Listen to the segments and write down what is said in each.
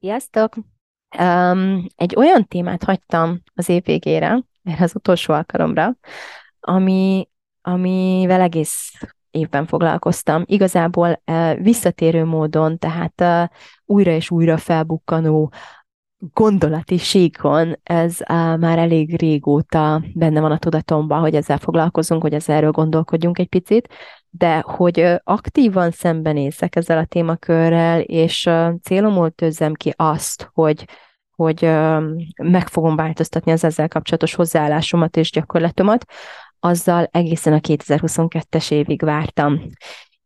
Sziasztok! Um, egy olyan témát hagytam az év végére, erre az utolsó alkalomra, ami, amivel egész évben foglalkoztam. Igazából uh, visszatérő módon, tehát uh, újra és újra felbukkanó gondolati síkon, ez uh, már elég régóta benne van a tudatomban, hogy ezzel foglalkozunk, hogy ezzel erről gondolkodjunk egy picit, de hogy aktívan szembenézek ezzel a témakörrel, és célomul tőzzem ki azt, hogy, hogy meg fogom változtatni az ezzel kapcsolatos hozzáállásomat és gyakorlatomat, azzal egészen a 2022-es évig vártam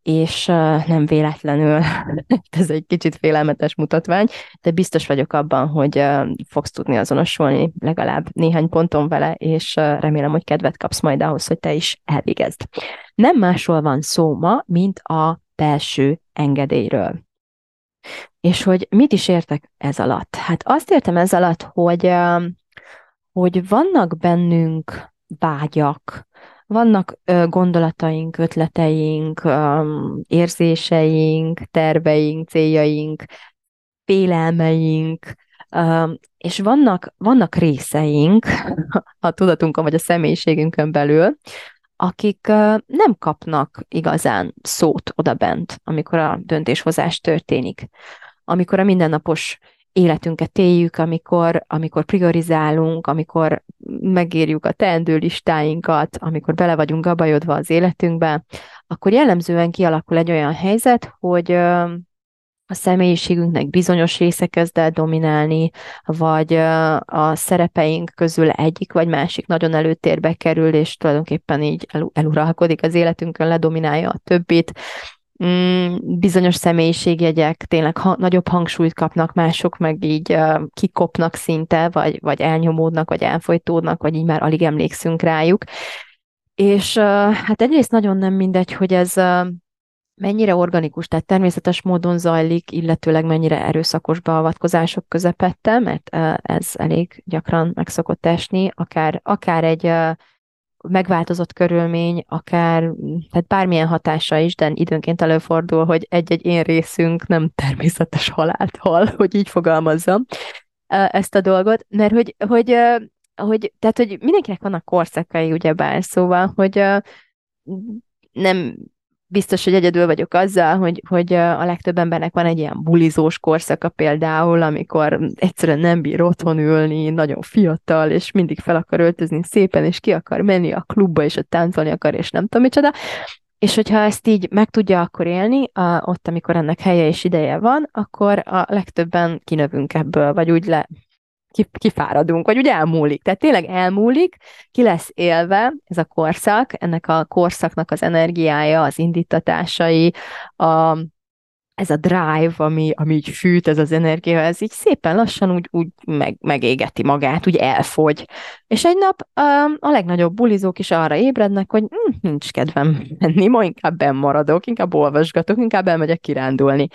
és nem véletlenül, ez egy kicsit félelmetes mutatvány, de biztos vagyok abban, hogy fogsz tudni azonosulni legalább néhány ponton vele, és remélem, hogy kedvet kapsz majd ahhoz, hogy te is elvégezd. Nem másról van szó ma, mint a belső engedélyről. És hogy mit is értek ez alatt? Hát azt értem ez alatt, hogy, hogy vannak bennünk vágyak, vannak gondolataink, ötleteink, érzéseink, terveink, céljaink, félelmeink, és vannak, vannak részeink a tudatunkon vagy a személyiségünkön belül, akik nem kapnak igazán szót odabent, amikor a döntéshozás történik. Amikor a mindennapos életünket éljük, amikor, amikor priorizálunk, amikor megírjuk a teendő listáinkat, amikor bele vagyunk gabajodva az életünkbe, akkor jellemzően kialakul egy olyan helyzet, hogy a személyiségünknek bizonyos része kezd el dominálni, vagy a szerepeink közül egyik vagy másik nagyon előtérbe kerül, és tulajdonképpen így eluralkodik az életünkön, ledominálja a többit, mm, bizonyos személyiségjegyek tényleg ha, nagyobb hangsúlyt kapnak, mások meg így uh, kikopnak szinte, vagy, vagy elnyomódnak, vagy elfolytódnak, vagy így már alig emlékszünk rájuk. És uh, hát egyrészt nagyon nem mindegy, hogy ez uh, mennyire organikus, tehát természetes módon zajlik, illetőleg mennyire erőszakos beavatkozások közepette, mert ez elég gyakran meg szokott esni, akár, akár egy megváltozott körülmény, akár tehát bármilyen hatása is, de időnként előfordul, hogy egy-egy én részünk nem természetes halált hal, hogy így fogalmazzam ezt a dolgot, mert hogy, hogy, hogy, tehát, hogy mindenkinek vannak korszakai, ugyebár, szóval, hogy nem biztos, hogy egyedül vagyok azzal, hogy, hogy a legtöbb embernek van egy ilyen bulizós korszaka például, amikor egyszerűen nem bír otthon ülni, nagyon fiatal, és mindig fel akar öltözni szépen, és ki akar menni a klubba, és ott táncolni akar, és nem tudom micsoda. És hogyha ezt így meg tudja akkor élni, a, ott, amikor ennek helye és ideje van, akkor a legtöbben kinövünk ebből, vagy úgy le, kifáradunk, vagy úgy elmúlik. Tehát tényleg elmúlik, ki lesz élve ez a korszak, ennek a korszaknak az energiája, az indítatásai, a, ez a drive, ami, ami így fűt, ez az energia, ez így szépen lassan úgy, úgy meg, megégeti magát, úgy elfogy. És egy nap a legnagyobb bulizók is arra ébrednek, hogy hm, nincs kedvem menni, ma inkább benn maradok, inkább olvasgatok, inkább elmegyek kirándulni.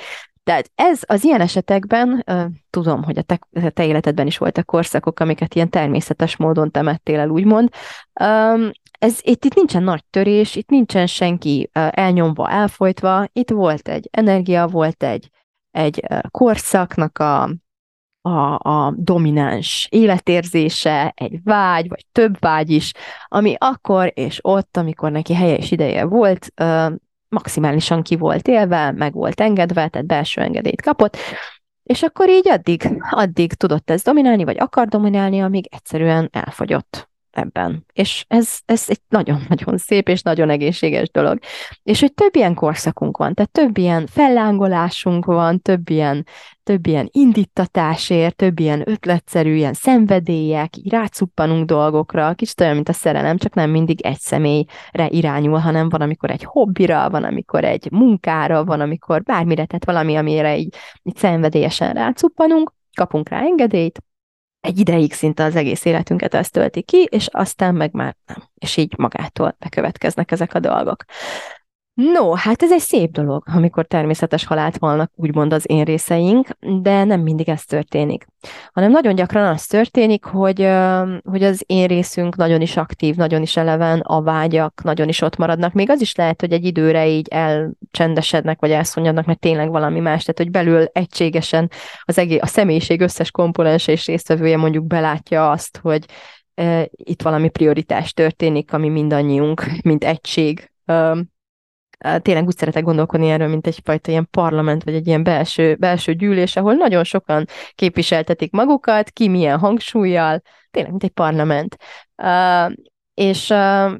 Tehát ez az ilyen esetekben, tudom, hogy a te, te életedben is voltak korszakok, amiket ilyen természetes módon temettél el, úgymond. Ez, itt, itt nincsen nagy törés, itt nincsen senki elnyomva, elfolytva, itt volt egy energia, volt egy, egy korszaknak a, a, a domináns életérzése, egy vágy, vagy több vágy is, ami akkor és ott, amikor neki helye és ideje volt, maximálisan ki volt élve, meg volt engedve, tehát belső engedélyt kapott, és akkor így addig, addig tudott ez dominálni, vagy akar dominálni, amíg egyszerűen elfogyott. Ebben. És ez, ez egy nagyon-nagyon szép és nagyon egészséges dolog. És hogy több ilyen korszakunk van, tehát több ilyen fellángolásunk van, több ilyen, több ilyen indítatásért, több ilyen ötletszerű, ilyen szenvedélyek, így rácuppanunk dolgokra, kicsit olyan, mint a szerelem, csak nem mindig egy személyre irányul, hanem van, amikor egy hobbira, van, amikor egy munkára, van, amikor bármire, tehát valami, amire így, így szenvedélyesen rácuppanunk, kapunk rá engedélyt, egy ideig szinte az egész életünket ezt tölti ki, és aztán meg már nem. És így magától bekövetkeznek ezek a dolgok. No, hát ez egy szép dolog, amikor természetes halált vannak, úgymond az én részeink, de nem mindig ez történik. Hanem nagyon gyakran az történik, hogy, hogy az én részünk nagyon is aktív, nagyon is eleven, a vágyak nagyon is ott maradnak. Még az is lehet, hogy egy időre így elcsendesednek, vagy elszonyadnak, mert tényleg valami más. Tehát, hogy belül egységesen az egész, a személyiség összes komponense és résztvevője mondjuk belátja azt, hogy itt valami prioritás történik, ami mindannyiunk, mint egység tényleg úgy szeretek gondolkodni erről, mint egyfajta ilyen parlament, vagy egy ilyen belső, belső gyűlés, ahol nagyon sokan képviseltetik magukat, ki milyen hangsúlyjal, tényleg, mint egy parlament. Uh, és uh,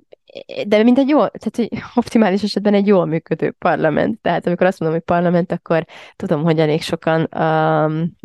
de mint egy jó, tehát egy optimális esetben egy jól működő parlament. Tehát amikor azt mondom, hogy parlament, akkor tudom, hogy elég sokan um,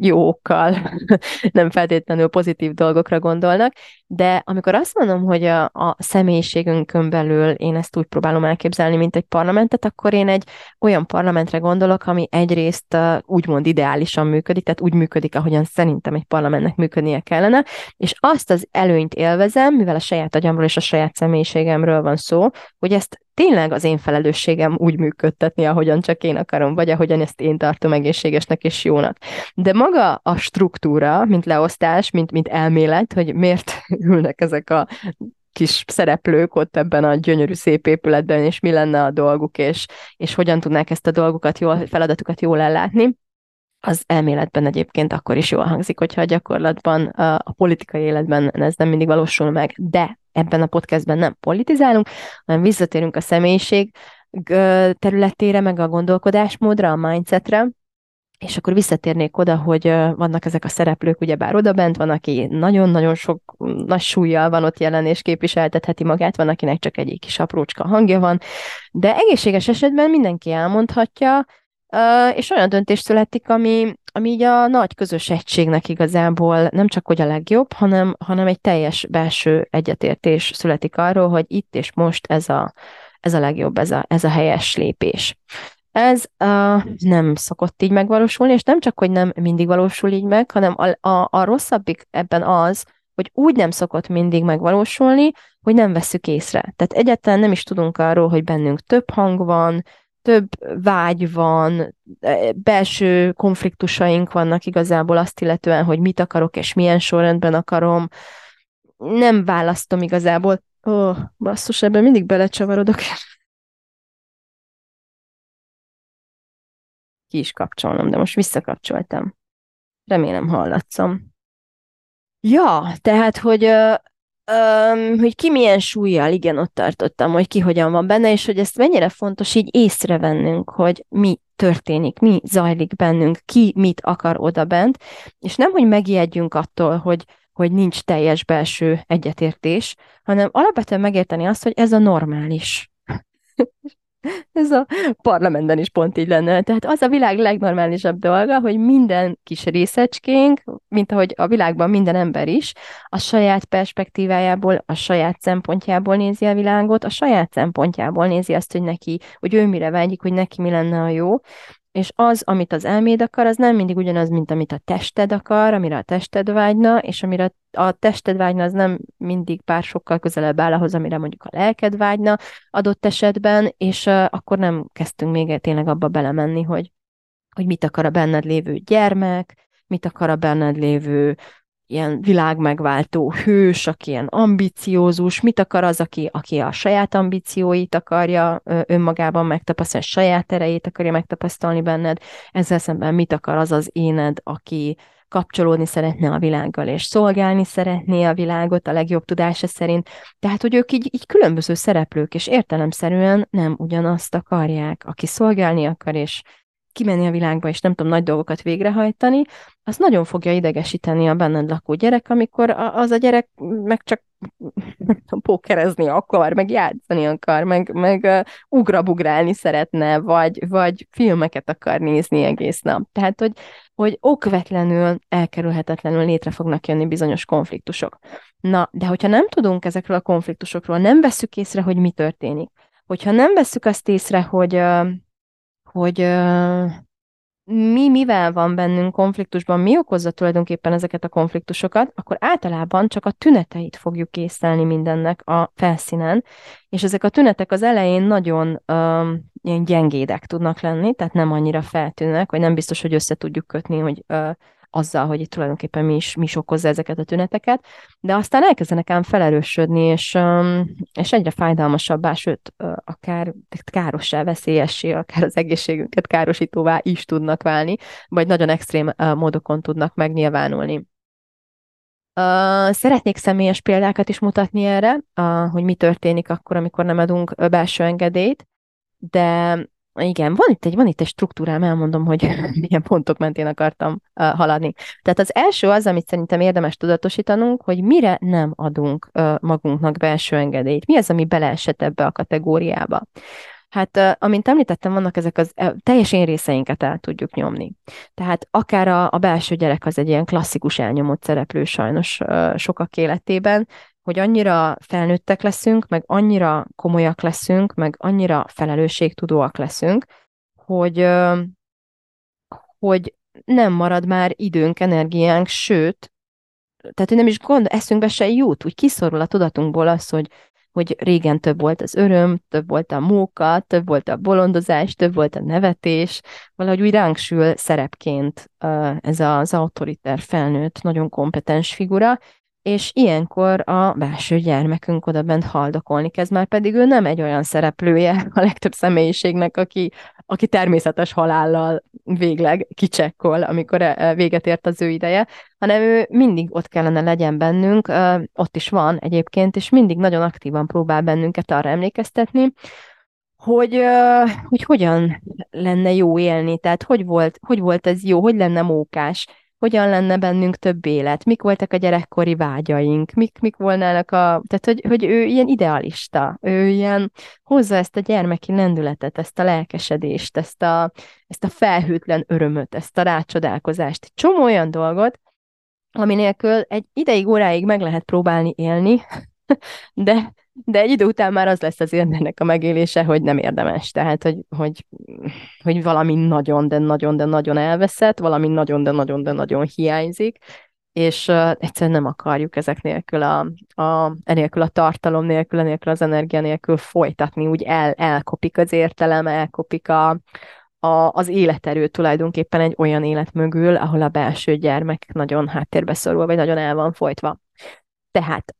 jó okkal, nem feltétlenül pozitív dolgokra gondolnak, de amikor azt mondom, hogy a, a személyiségünkön belül én ezt úgy próbálom elképzelni, mint egy parlamentet, akkor én egy olyan parlamentre gondolok, ami egyrészt úgymond ideálisan működik, tehát úgy működik, ahogyan szerintem egy parlamentnek működnie kellene, és azt az előnyt élvezem, mivel a saját agyamról és a saját személyiségemről van szó, hogy ezt tényleg az én felelősségem úgy működtetni, ahogyan csak én akarom, vagy ahogyan ezt én tartom egészségesnek és jónak. De maga a struktúra, mint leosztás, mint, mint elmélet, hogy miért ülnek ezek a kis szereplők ott ebben a gyönyörű szép épületben, és mi lenne a dolguk, és, és hogyan tudnák ezt a dolgokat jól, feladatukat jól ellátni, az elméletben egyébként akkor is jól hangzik, hogyha a gyakorlatban, a, a politikai életben ez nem mindig valósul meg, de ebben a podcastben nem politizálunk, hanem visszatérünk a személyiség területére, meg a gondolkodásmódra, a mindsetre, és akkor visszatérnék oda, hogy vannak ezek a szereplők, ugyebár oda bent van, aki nagyon-nagyon sok nagy súlyjal van ott jelen, és képviseltetheti magát, van, akinek csak egy kis aprócska hangja van, de egészséges esetben mindenki elmondhatja, és olyan döntés születik, ami, ami így a nagy közös egységnek igazából nem csak hogy a legjobb, hanem, hanem egy teljes belső egyetértés születik arról, hogy itt és most ez a, ez a legjobb, ez a, ez a helyes lépés. Ez uh, nem szokott így megvalósulni, és nem csak, hogy nem mindig valósul így meg, hanem a, a, a rosszabbik ebben az, hogy úgy nem szokott mindig megvalósulni, hogy nem veszük észre. Tehát egyáltalán nem is tudunk arról, hogy bennünk több hang van, több vágy van, e, belső konfliktusaink vannak igazából azt illetően, hogy mit akarok és milyen sorrendben akarom. Nem választom igazából. Ó, oh, basszus, ebben mindig belecsavarodok. Ki is kapcsolnom, de most visszakapcsoltam. Remélem hallatszom. Ja, tehát, hogy Um, hogy ki milyen súlyjal, igen, ott tartottam, hogy ki hogyan van benne, és hogy ezt mennyire fontos így észrevennünk, hogy mi történik, mi zajlik bennünk, ki mit akar oda bent, és nem, hogy megijedjünk attól, hogy, hogy nincs teljes belső egyetértés, hanem alapvetően megérteni azt, hogy ez a normális. Ez a parlamentben is pont így lenne. Tehát az a világ legnormálisabb dolga, hogy minden kis részecskénk, mint ahogy a világban minden ember is, a saját perspektívájából, a saját szempontjából nézi a világot, a saját szempontjából nézi azt, hogy neki, hogy ő mire vágyik, hogy neki mi lenne a jó, és az, amit az elméd akar, az nem mindig ugyanaz, mint amit a tested akar, amire a tested vágyna, és amire a tested vágyna, az nem mindig pár sokkal közelebb áll ahhoz, amire mondjuk a lelked vágyna adott esetben, és uh, akkor nem kezdtünk még tényleg abba belemenni, hogy, hogy mit akar a benned lévő gyermek, mit akar a benned lévő ilyen világmegváltó hős, aki ilyen ambiciózus, mit akar az, aki, aki a saját ambícióit akarja önmagában megtapasztalni, saját erejét akarja megtapasztalni benned, ezzel szemben mit akar az az éned, aki kapcsolódni szeretne a világgal, és szolgálni szeretné a világot a legjobb tudása szerint. Tehát, hogy ők így, így különböző szereplők, és értelemszerűen nem ugyanazt akarják. Aki szolgálni akar, és kimenni a világba, és nem tudom, nagy dolgokat végrehajtani, az nagyon fogja idegesíteni a benned lakó gyerek, amikor az a gyerek meg csak pókerezni akar, meg játszani akar, meg, meg uh, ugrabugrálni szeretne, vagy, vagy filmeket akar nézni egész nap. Tehát, hogy, hogy okvetlenül, elkerülhetetlenül létre fognak jönni bizonyos konfliktusok. Na, de hogyha nem tudunk ezekről a konfliktusokról, nem veszük észre, hogy mi történik, hogyha nem veszük azt észre, hogy, uh, hogy mi mivel van bennünk konfliktusban, mi okozza tulajdonképpen ezeket a konfliktusokat, akkor általában csak a tüneteit fogjuk készíteni mindennek a felszínen, és ezek a tünetek az elején nagyon um, ilyen gyengédek tudnak lenni, tehát nem annyira feltűnnek, vagy nem biztos, hogy össze tudjuk kötni, hogy uh, azzal, hogy tulajdonképpen mi is, mi is okozza ezeket a tüneteket, de aztán elkezdenek ám felerősödni, és, és egyre fájdalmasabbá, sőt, akár károssá, veszélyessé, akár az egészségünket károsítóvá is tudnak válni, vagy nagyon extrém módokon tudnak megnyilvánulni. Szeretnék személyes példákat is mutatni erre, hogy mi történik akkor, amikor nem adunk belső engedélyt, de igen, van itt egy, van itt egy struktúrám, elmondom, hogy milyen pontok mentén akartam uh, haladni. Tehát az első az, amit szerintem érdemes tudatosítanunk, hogy mire nem adunk uh, magunknak belső engedélyt. Mi az, ami beleesett ebbe a kategóriába? Hát, amint említettem, vannak ezek az teljes én részeinket el tudjuk nyomni. Tehát akár a, a belső gyerek az egy ilyen klasszikus elnyomott szereplő sajnos sokak életében, hogy annyira felnőttek leszünk, meg annyira komolyak leszünk, meg annyira felelősségtudóak leszünk, hogy, hogy nem marad már időnk, energiánk, sőt, tehát hogy nem is gond, eszünkbe se jut, úgy kiszorul a tudatunkból az, hogy, hogy régen több volt az öröm, több volt a móka, több volt a bolondozás, több volt a nevetés, valahogy úgy ránk sül szerepként ez az autoriter felnőtt, nagyon kompetens figura, és ilyenkor a belső gyermekünk oda bent haldokolni kezd, már pedig ő nem egy olyan szereplője a legtöbb személyiségnek, aki, aki természetes halállal végleg kicsekkol, amikor e, véget ért az ő ideje, hanem ő mindig ott kellene legyen bennünk, ott is van egyébként, és mindig nagyon aktívan próbál bennünket arra emlékeztetni, hogy, hogy hogyan lenne jó élni, tehát hogy volt, hogy volt ez jó, hogy lenne mókás, hogyan lenne bennünk több élet, mik voltak a gyerekkori vágyaink, mik, mik volnának a... Tehát, hogy, hogy ő ilyen idealista, ő ilyen hozza ezt a gyermeki lendületet, ezt a lelkesedést, ezt a, ezt a felhőtlen örömöt, ezt a rácsodálkozást. Csomó olyan dolgot, ami nélkül egy ideig, óráig meg lehet próbálni élni, de de egy idő után már az lesz az ennek a megélése, hogy nem érdemes. Tehát, hogy, hogy, hogy valami nagyon, de nagyon, de nagyon elveszett, valami nagyon, de nagyon, de nagyon hiányzik, és uh, egyszerűen nem akarjuk ezek nélkül a, a, enélkül a tartalom nélkül, enélkül az energia nélkül folytatni, úgy el, elkopik az értelem, elkopik a, a, az életerő tulajdonképpen egy olyan élet mögül, ahol a belső gyermek nagyon háttérbe szorul, vagy nagyon el van folytva. Tehát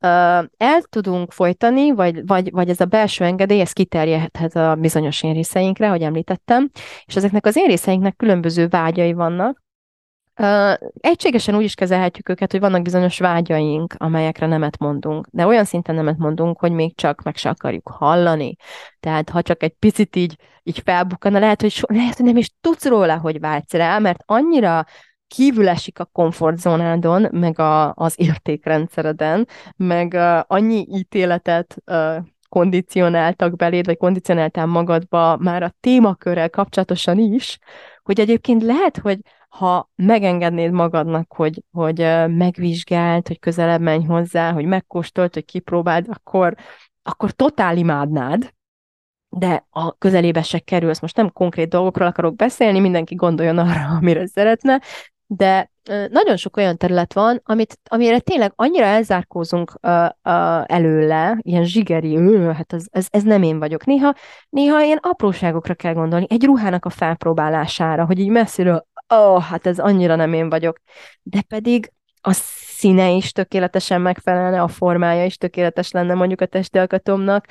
el tudunk folytani, vagy, vagy, vagy ez a belső engedély, ez kiterjedhet a bizonyos én részeinkre, ahogy említettem, és ezeknek az én részeinknek különböző vágyai vannak. Uh, egységesen úgy is kezelhetjük őket, hogy vannak bizonyos vágyaink, amelyekre nemet mondunk, de olyan szinten nemet mondunk, hogy még csak meg se akarjuk hallani. Tehát ha csak egy picit így, így felbukkana, lehet, hogy, so, lehet, hogy nem is tudsz róla, hogy vágysz rá, mert annyira kívül esik a komfortzónádon, meg a, az értékrendszereden, meg uh, annyi ítéletet uh, kondicionáltak beléd, vagy kondicionáltál magadba már a témakörrel kapcsolatosan is, hogy egyébként lehet, hogy ha megengednéd magadnak, hogy, hogy megvizsgáld, hogy közelebb menj hozzá, hogy megkóstolt, hogy kipróbáld, akkor, akkor totál imádnád, de a közelébe se kerülsz. Most nem konkrét dolgokról akarok beszélni, mindenki gondoljon arra, amire szeretne, de nagyon sok olyan terület van, amit, amire tényleg annyira elzárkózunk uh, uh, előle, ilyen zsigeri, uh, hát ez, ez, ez nem én vagyok. Néha, néha ilyen apróságokra kell gondolni, egy ruhának a felpróbálására, hogy így messziről, ó, oh, hát ez annyira nem én vagyok. De pedig a színe is tökéletesen megfelelne, a formája is tökéletes lenne mondjuk a testi alkatomnak,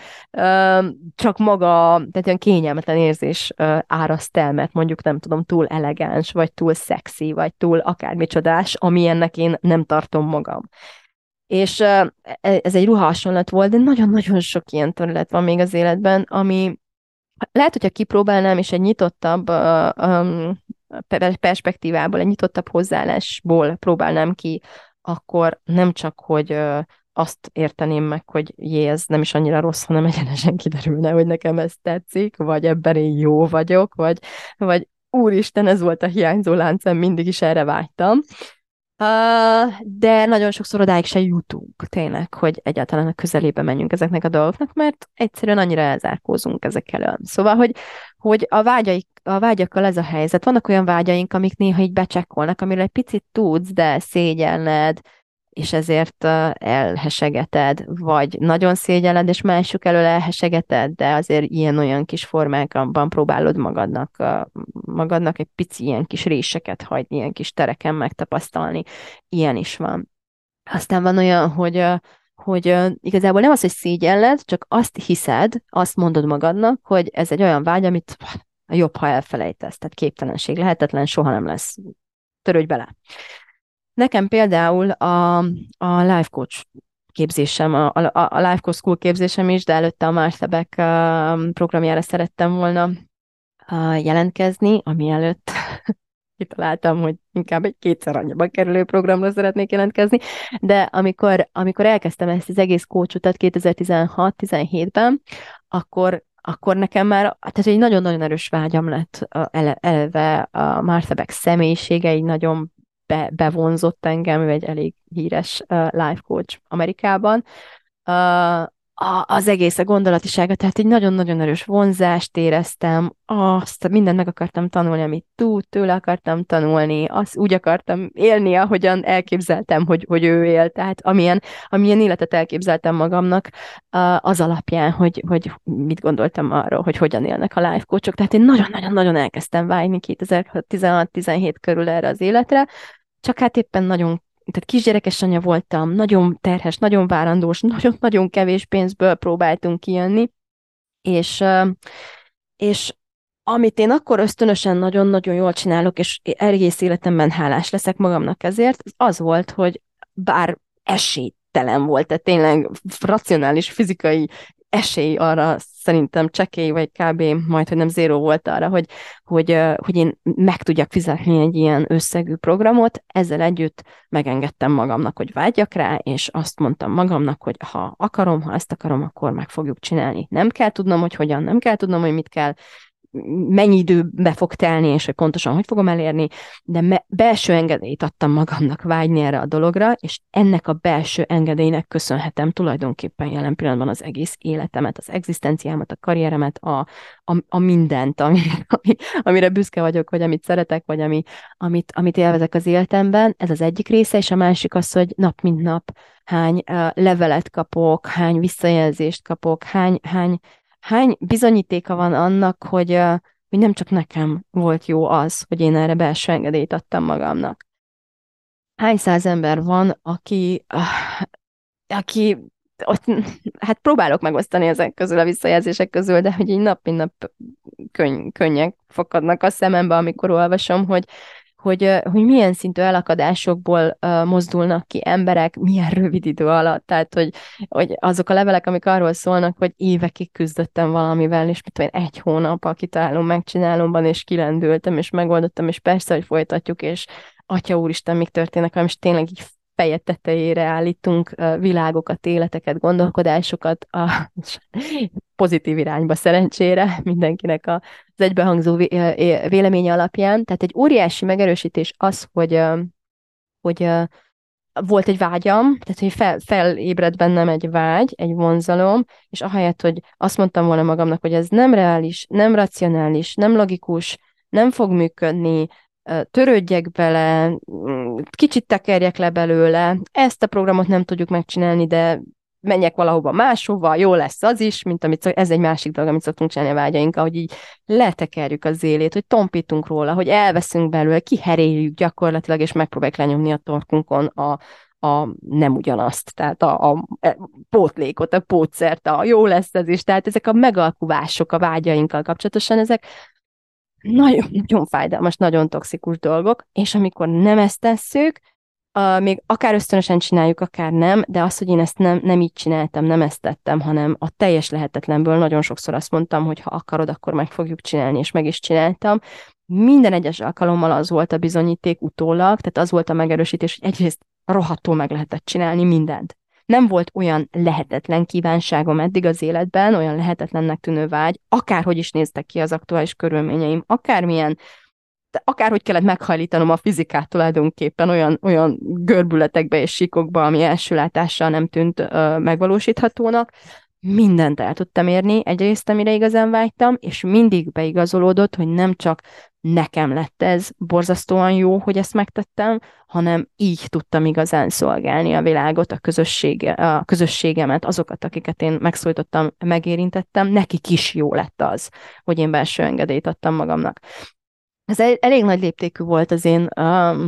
csak maga, tehát olyan kényelmetlen érzés áraszt el, mert mondjuk nem tudom, túl elegáns, vagy túl szexi, vagy túl akármicsodás, ami ennek én nem tartom magam. És e, ez egy ruha hasonlat volt, de nagyon-nagyon sok ilyen terület van még az életben, ami lehet, hogyha kipróbálnám, és egy nyitottabb perspektívából, egy nyitottabb hozzáállásból próbálnám ki, akkor nem csak, hogy azt érteném meg, hogy jé, ez nem is annyira rossz, hanem egyenesen kiderülne, hogy nekem ez tetszik, vagy ebben én jó vagyok, vagy, vagy úristen, ez volt a hiányzó láncem, mindig is erre vágytam. Uh, de nagyon sokszor odáig se jutunk tényleg, hogy egyáltalán a közelébe menjünk ezeknek a dolgoknak, mert egyszerűen annyira elzárkózunk ezek elől. Szóval, hogy, hogy a, vágyaik, a vágyakkal ez a helyzet. Vannak olyan vágyaink, amik néha így becsekkolnak, amiről egy picit tudsz, de szégyelned, és ezért elhesegeted, vagy nagyon szégyelled, és mások elől elhesegeted, de azért ilyen-olyan kis formákban próbálod magadnak, magadnak egy pici ilyen kis réseket hagyni, ilyen kis tereken megtapasztalni. Ilyen is van. Aztán van olyan, hogy hogy igazából nem az, hogy szégyelled, csak azt hiszed, azt mondod magadnak, hogy ez egy olyan vágy, amit jobb, ha elfelejtesz. Tehát képtelenség, lehetetlen, soha nem lesz. Törődj bele. Nekem például a, a life coach képzésem, a, a, a Life Coach School képzésem is, de előtte a Marszebek programjára szerettem volna jelentkezni, ami előtt kitaláltam, hogy inkább egy kétszer annyiba kerülő programra szeretnék jelentkezni, de amikor, amikor elkezdtem ezt az egész kócsutat 2016-17-ben, akkor akkor nekem már, tehát egy nagyon-nagyon erős vágyam lett eleve a Martha személyisége, így nagyon be, bevonzott engem, ő egy elég híres uh, life coach Amerikában. Uh, a, az egész a gondolatisága, tehát egy nagyon-nagyon erős vonzást éreztem, azt mindent meg akartam tanulni, amit tud, tőle akartam tanulni, azt úgy akartam élni, ahogyan elképzeltem, hogy, hogy ő él, tehát amilyen, amilyen életet elképzeltem magamnak, az alapján, hogy, hogy mit gondoltam arról, hogy hogyan élnek a life coachok, tehát én nagyon-nagyon-nagyon elkezdtem vágyni 2016-17 körül erre az életre, csak hát éppen nagyon tehát kisgyerekes anya voltam, nagyon terhes, nagyon várandós, nagyon-nagyon kevés pénzből próbáltunk kijönni, és, és amit én akkor ösztönösen nagyon-nagyon jól csinálok, és egész életemben hálás leszek magamnak ezért, az volt, hogy bár esélytelen volt, tehát tényleg racionális fizikai esély arra szerintem csekély, vagy kb. majd, hogy nem zéró volt arra, hogy, hogy, hogy én meg tudjak fizetni egy ilyen összegű programot, ezzel együtt megengedtem magamnak, hogy vágyjak rá, és azt mondtam magamnak, hogy ha akarom, ha ezt akarom, akkor meg fogjuk csinálni. Nem kell tudnom, hogy hogyan, nem kell tudnom, hogy mit kell, mennyi időbe fog telni, és hogy pontosan hogy fogom elérni, de me- belső engedélyt adtam magamnak vágyni erre a dologra, és ennek a belső engedélynek köszönhetem tulajdonképpen jelen pillanatban az egész életemet, az egzisztenciámat, a karrieremet, a, a, a mindent, ami, ami, amire büszke vagyok, vagy amit szeretek, vagy ami, amit, amit élvezek az életemben. Ez az egyik része, és a másik az, hogy nap mint nap hány levelet kapok, hány visszajelzést kapok, hány, hány hány bizonyítéka van annak, hogy, hogy nem csak nekem volt jó az, hogy én erre belső engedélyt adtam magamnak. Hány száz ember van, aki, aki ott, hát próbálok megosztani ezek közül a visszajelzések közül, de hogy így nap mint nap könny, könnyek fakadnak a szemembe, amikor olvasom, hogy hogy, hogy milyen szintű elakadásokból mozdulnak ki emberek, milyen rövid idő alatt. Tehát, hogy, hogy azok a levelek, amik arról szólnak, hogy évekig küzdöttem valamivel, és mit tudom, egy hónap a kitalálom, megcsinálomban, és kilendültem, és megoldottam, és persze, hogy folytatjuk, és Atya Úristen, mik történnek, és tényleg így feje tetejére állítunk világokat, életeket, gondolkodásokat a pozitív irányba szerencsére mindenkinek az egybehangzó véleménye alapján. Tehát egy óriási megerősítés az, hogy, hogy volt egy vágyam, tehát hogy fel, felébred bennem egy vágy, egy vonzalom, és ahelyett, hogy azt mondtam volna magamnak, hogy ez nem reális, nem racionális, nem logikus, nem fog működni, törődjek bele, mm, kicsit tekerjek le belőle, ezt a programot nem tudjuk megcsinálni, de menjek valahova máshova, jó lesz az is, mint amit ez egy másik dolog, amit szoktunk csinálni a vágyainkkal, hogy így letekerjük az élét, hogy tompítunk róla, hogy elveszünk belőle, kiheréljük gyakorlatilag, és megpróbáljuk lenyomni a torkunkon a, a nem ugyanazt, tehát a, a, a pótlékot, a pótszert, a jó lesz ez is, tehát ezek a megalkuvások a vágyainkkal kapcsolatosan, ezek nagyon-nagyon fájdalmas, nagyon toxikus dolgok, és amikor nem ezt tesszük, a, még akár ösztönösen csináljuk, akár nem, de az, hogy én ezt nem, nem így csináltam, nem ezt tettem, hanem a teljes lehetetlenből nagyon sokszor azt mondtam, hogy ha akarod, akkor meg fogjuk csinálni, és meg is csináltam. Minden egyes alkalommal az volt a bizonyíték utólag, tehát az volt a megerősítés, hogy egyrészt rohadtul meg lehetett csinálni mindent. nem volt olyan lehetetlen kívánságom eddig az életben, olyan lehetetlennek tűnő vágy, akárhogy is néztek ki az aktuális körülményeim, akármilyen akárhogy kellett meghajlítanom a fizikát tulajdonképpen olyan, olyan görbületekbe és síkokba, ami első látással nem tűnt ö, megvalósíthatónak, mindent el tudtam érni, egyrészt, amire igazán vágytam, és mindig beigazolódott, hogy nem csak nekem lett ez borzasztóan jó, hogy ezt megtettem, hanem így tudtam igazán szolgálni a világot, a, közössége, a közösségemet, azokat, akiket én megszólítottam, megérintettem, nekik is jó lett az, hogy én belső engedélyt adtam magamnak ez elég nagy léptékű volt az én um,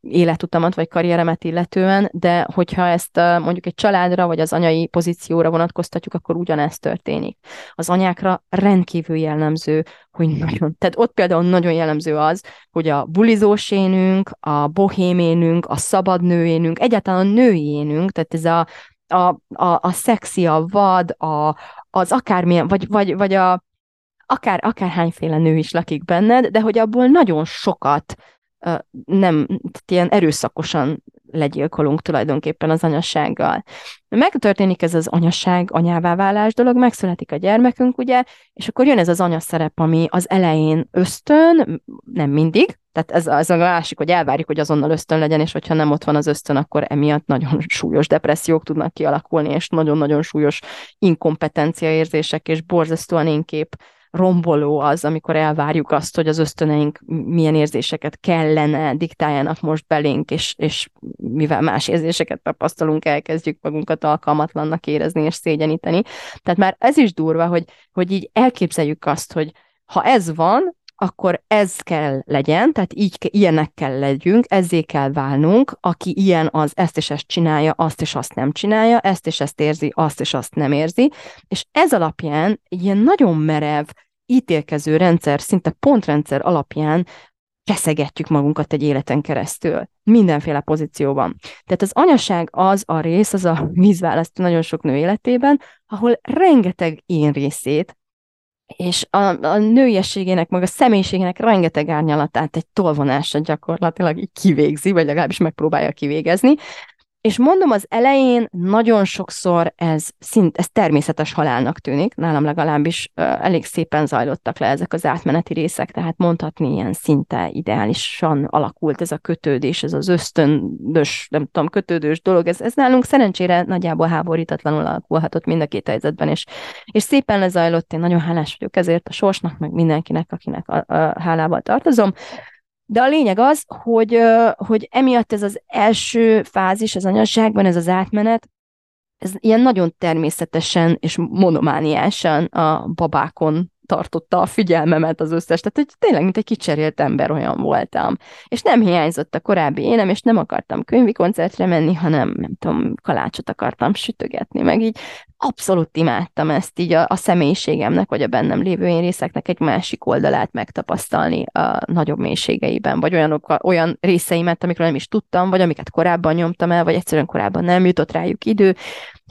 életutamat vagy karrieremet illetően, de hogyha ezt uh, mondjuk egy családra vagy az anyai pozícióra vonatkoztatjuk, akkor ugyanezt történik. Az anyákra rendkívül jellemző, hogy nagyon, tehát ott például nagyon jellemző az, hogy a bulizós énünk, a bohéménünk, a szabadnőénünk, egyáltalán a nőjénünk, tehát ez a, a, a, a szexi, a vad, a, az akármilyen, vagy, vagy, vagy a, akár, akárhányféle nő is lakik benned, de hogy abból nagyon sokat nem, ilyen erőszakosan legyilkolunk tulajdonképpen az anyassággal. Megtörténik ez az anyaság, anyává válás dolog, megszületik a gyermekünk, ugye, és akkor jön ez az anyaszerep, ami az elején ösztön, nem mindig, tehát ez, ez a másik, hogy elvárjuk, hogy azonnal ösztön legyen, és hogyha nem ott van az ösztön, akkor emiatt nagyon súlyos depressziók tudnak kialakulni, és nagyon-nagyon súlyos inkompetencia érzések, és borzasztóan énkép romboló az, amikor elvárjuk azt, hogy az ösztöneink milyen érzéseket kellene diktáljanak most belénk, és, és mivel más érzéseket tapasztalunk, elkezdjük magunkat alkalmatlannak érezni és szégyeníteni. Tehát már ez is durva, hogy, hogy így elképzeljük azt, hogy ha ez van, akkor ez kell legyen, tehát így, ilyenek kell legyünk, ezzé kell válnunk, aki ilyen az ezt és ezt csinálja, azt és azt nem csinálja, ezt és ezt érzi, azt és azt nem érzi, és ez alapján ilyen nagyon merev, ítélkező rendszer, szinte pontrendszer alapján feszegetjük magunkat egy életen keresztül, mindenféle pozícióban. Tehát az anyaság az a rész, az a vízválasztó nagyon sok nő életében, ahol rengeteg én részét, és a, a nőiességének, meg a személyiségének rengeteg árnyalatát egy tolvonása gyakorlatilag így kivégzi, vagy legalábbis megpróbálja kivégezni, és mondom, az elején nagyon sokszor ez, szint, ez természetes halálnak tűnik, nálam legalábbis elég szépen zajlottak le ezek az átmeneti részek, tehát mondhatni ilyen szinte ideálisan alakult ez a kötődés, ez az ösztönös, nem tudom, kötődős dolog, ez, ez nálunk szerencsére nagyjából háborítatlanul alakulhatott mind a két helyzetben, és, és szépen lezajlott, én nagyon hálás vagyok ezért a sorsnak, meg mindenkinek, akinek a, a hálával tartozom. De a lényeg az, hogy, hogy emiatt ez az első fázis az anyasságban, ez az átmenet, ez ilyen nagyon természetesen és monomániásan a babákon tartotta a figyelmemet az összes, tehát hogy tényleg, mint egy kicserélt ember olyan voltam. És nem hiányzott a korábbi énem, és nem akartam könyvi koncertre menni, hanem nem tudom, kalácsot akartam sütögetni, meg így abszolút imádtam ezt így a, a személyiségemnek, vagy a bennem lévő én részeknek egy másik oldalát megtapasztalni a nagyobb mélységeiben, vagy olyanok, olyan részeimet, amikről nem is tudtam, vagy amiket korábban nyomtam el, vagy egyszerűen korábban nem jutott rájuk idő,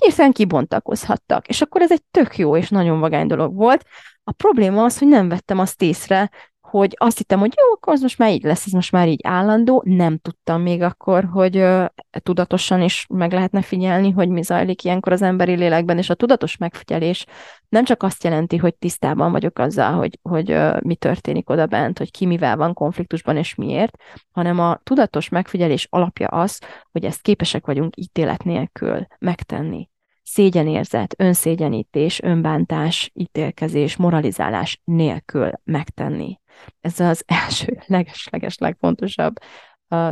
hirtelen kibontakozhattak. És akkor ez egy tök jó és nagyon vagány dolog volt, a probléma az, hogy nem vettem azt észre, hogy azt hittem, hogy jó, akkor az most már így lesz, ez most már így állandó. Nem tudtam még akkor, hogy uh, tudatosan is meg lehetne figyelni, hogy mi zajlik ilyenkor az emberi lélekben, és a tudatos megfigyelés nem csak azt jelenti, hogy tisztában vagyok azzal, hogy, hogy uh, mi történik oda bent, hogy ki mivel van konfliktusban és miért, hanem a tudatos megfigyelés alapja az, hogy ezt képesek vagyunk ítélet nélkül megtenni szégyenérzet, önszégyenítés, önbántás, ítélkezés, moralizálás nélkül megtenni. Ez az első, leges-leges legfontosabb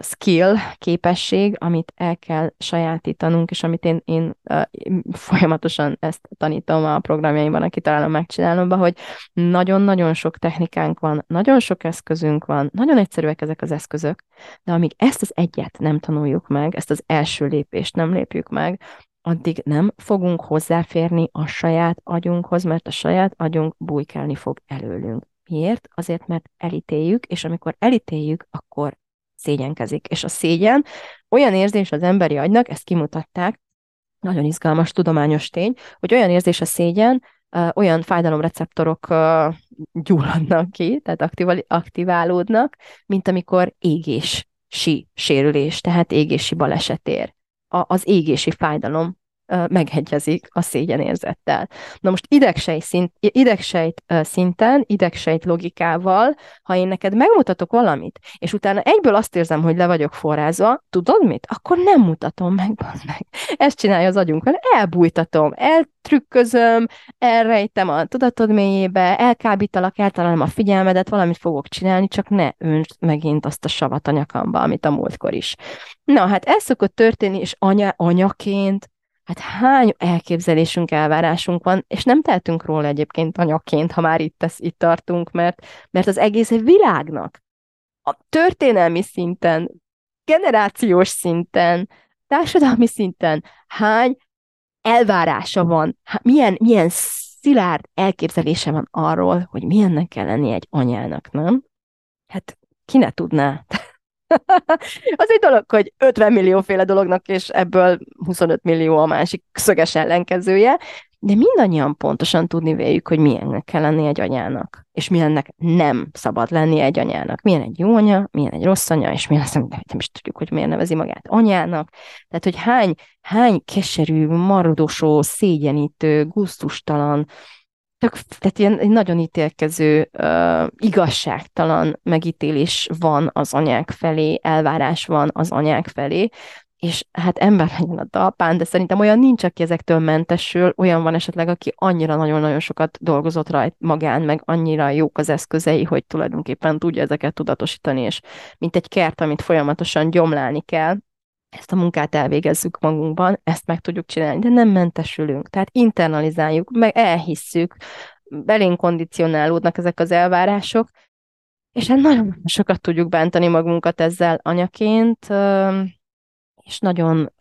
skill, képesség, amit el kell sajátítanunk, és amit én, én uh, folyamatosan ezt tanítom a programjaimban, aki találom megcsinálom, hogy nagyon-nagyon sok technikánk van, nagyon sok eszközünk van, nagyon egyszerűek ezek az eszközök, de amíg ezt az egyet nem tanuljuk meg, ezt az első lépést nem lépjük meg, addig nem fogunk hozzáférni a saját agyunkhoz, mert a saját agyunk bujkálni fog előlünk. Miért? Azért, mert elítéljük, és amikor elítéljük, akkor szégyenkezik. És a szégyen olyan érzés az emberi agynak, ezt kimutatták, nagyon izgalmas tudományos tény, hogy olyan érzés a szégyen, olyan fájdalomreceptorok gyulladnak ki, tehát aktiválódnak, mint amikor égési sérülés, tehát égési baleset ér az égési fájdalom meghegyezik a szégyenérzettel. Na most idegsejt, szint, idegsejt szinten, idegsejt logikával, ha én neked megmutatok valamit, és utána egyből azt érzem, hogy le vagyok forrázva, tudod mit? Akkor nem mutatom meg, meg. Ezt csinálja az agyunk, mert elbújtatom, eltrükközöm, elrejtem a tudatod mélyébe, elkábítalak, eltalálom a figyelmedet, valamit fogok csinálni, csak ne öntsd megint azt a savat a nyakamba, amit a múltkor is. Na, hát ez szokott történni, és anya, anyaként hát hány elképzelésünk, elvárásunk van, és nem tehetünk róla egyébként anyaként, ha már itt, tesz, itt tartunk, mert, mert az egész világnak a történelmi szinten, generációs szinten, társadalmi szinten hány elvárása van, milyen, milyen szilárd elképzelése van arról, hogy milyennek kell lenni egy anyának, nem? Hát ki ne tudná? az egy dolog, hogy 50 millióféle dolognak, és ebből 25 millió a másik szöges ellenkezője, de mindannyian pontosan tudni véljük, hogy milyennek kell lenni egy anyának, és milyennek nem szabad lenni egy anyának. Milyen egy jó anya, milyen egy rossz anya, és milyen azt nem, nem is tudjuk, hogy miért nevezi magát anyának. Tehát, hogy hány, hány keserű, marodosó, szégyenítő, guztustalan, tök, tehát ilyen egy nagyon ítélkező, uh, igazságtalan megítélés van az anyák felé, elvárás van az anyák felé, és hát ember legyen a talpán, de szerintem olyan nincs, aki ezektől mentesül, olyan van esetleg, aki annyira nagyon-nagyon sokat dolgozott rajt magán, meg annyira jók az eszközei, hogy tulajdonképpen tudja ezeket tudatosítani, és mint egy kert, amit folyamatosan gyomlálni kell, ezt a munkát elvégezzük magunkban, ezt meg tudjuk csinálni, de nem mentesülünk. Tehát internalizáljuk, meg elhisszük, belénk kondicionálódnak ezek az elvárások, és hát nagyon sokat tudjuk bántani magunkat ezzel anyaként, és nagyon,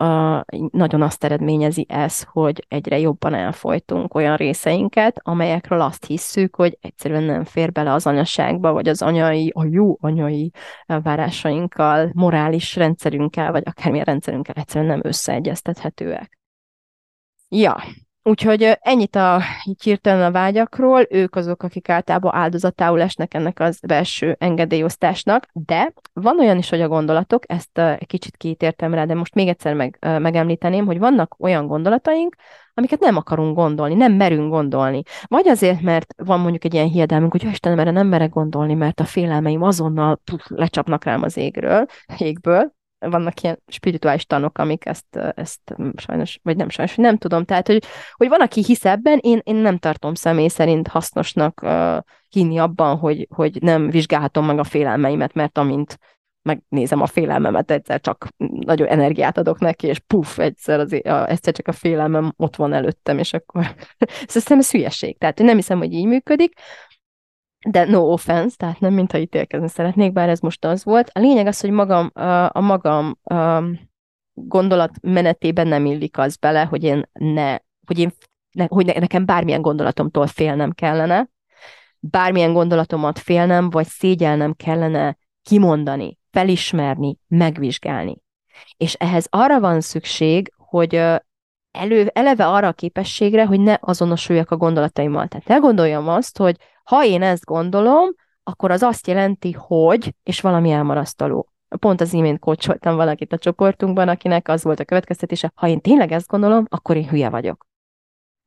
nagyon azt eredményezi ez, hogy egyre jobban elfolytunk olyan részeinket, amelyekről azt hisszük, hogy egyszerűen nem fér bele az anyaságba, vagy az anyai, a jó anyai elvárásainkkal, morális rendszerünkkel, vagy akármilyen rendszerünkkel egyszerűen nem összeegyeztethetőek. Ja, Úgyhogy ennyit a hirtelen a vágyakról, ők azok, akik általában áldozatául esnek ennek az belső engedélyosztásnak, de van olyan is, hogy a gondolatok, ezt egy kicsit kitértem rá, de most még egyszer meg, megemlíteném, hogy vannak olyan gondolataink, amiket nem akarunk gondolni, nem merünk gondolni. Vagy azért, mert van mondjuk egy ilyen hiedelmünk, hogy Istenem, erre nem merek gondolni, mert a félelmeim azonnal puf, lecsapnak rám az égről, égből, vannak ilyen spirituális tanok, amik ezt, ezt sajnos, vagy nem sajnos, nem tudom. Tehát, hogy, hogy van, aki hisz ebben, én, én nem tartom személy szerint hasznosnak uh, hinni abban, hogy, hogy nem vizsgálhatom meg a félelmeimet, mert amint megnézem a félelmemet, egyszer csak nagyon energiát adok neki, és puf, egyszer, az, egyszer csak a félelmem ott van előttem, és akkor ez hiszem, ez hülyeség. Tehát nem hiszem, hogy így működik, de no offense, tehát nem mintha ítélkezni szeretnék, bár ez most az volt. A lényeg az, hogy magam, a magam gondolat menetében nem illik az bele, hogy én ne, hogy én ne, hogy nekem bármilyen gondolatomtól félnem kellene, bármilyen gondolatomat félnem, vagy szégyelnem kellene kimondani, felismerni, megvizsgálni. És ehhez arra van szükség, hogy elő, eleve arra a képességre, hogy ne azonosuljak a gondolataimmal. Tehát ne gondoljam azt, hogy ha én ezt gondolom, akkor az azt jelenti, hogy, és valami elmarasztaló. Pont az imént kócsoltam valakit a csoportunkban, akinek az volt a következtetése, ha én tényleg ezt gondolom, akkor én hülye vagyok.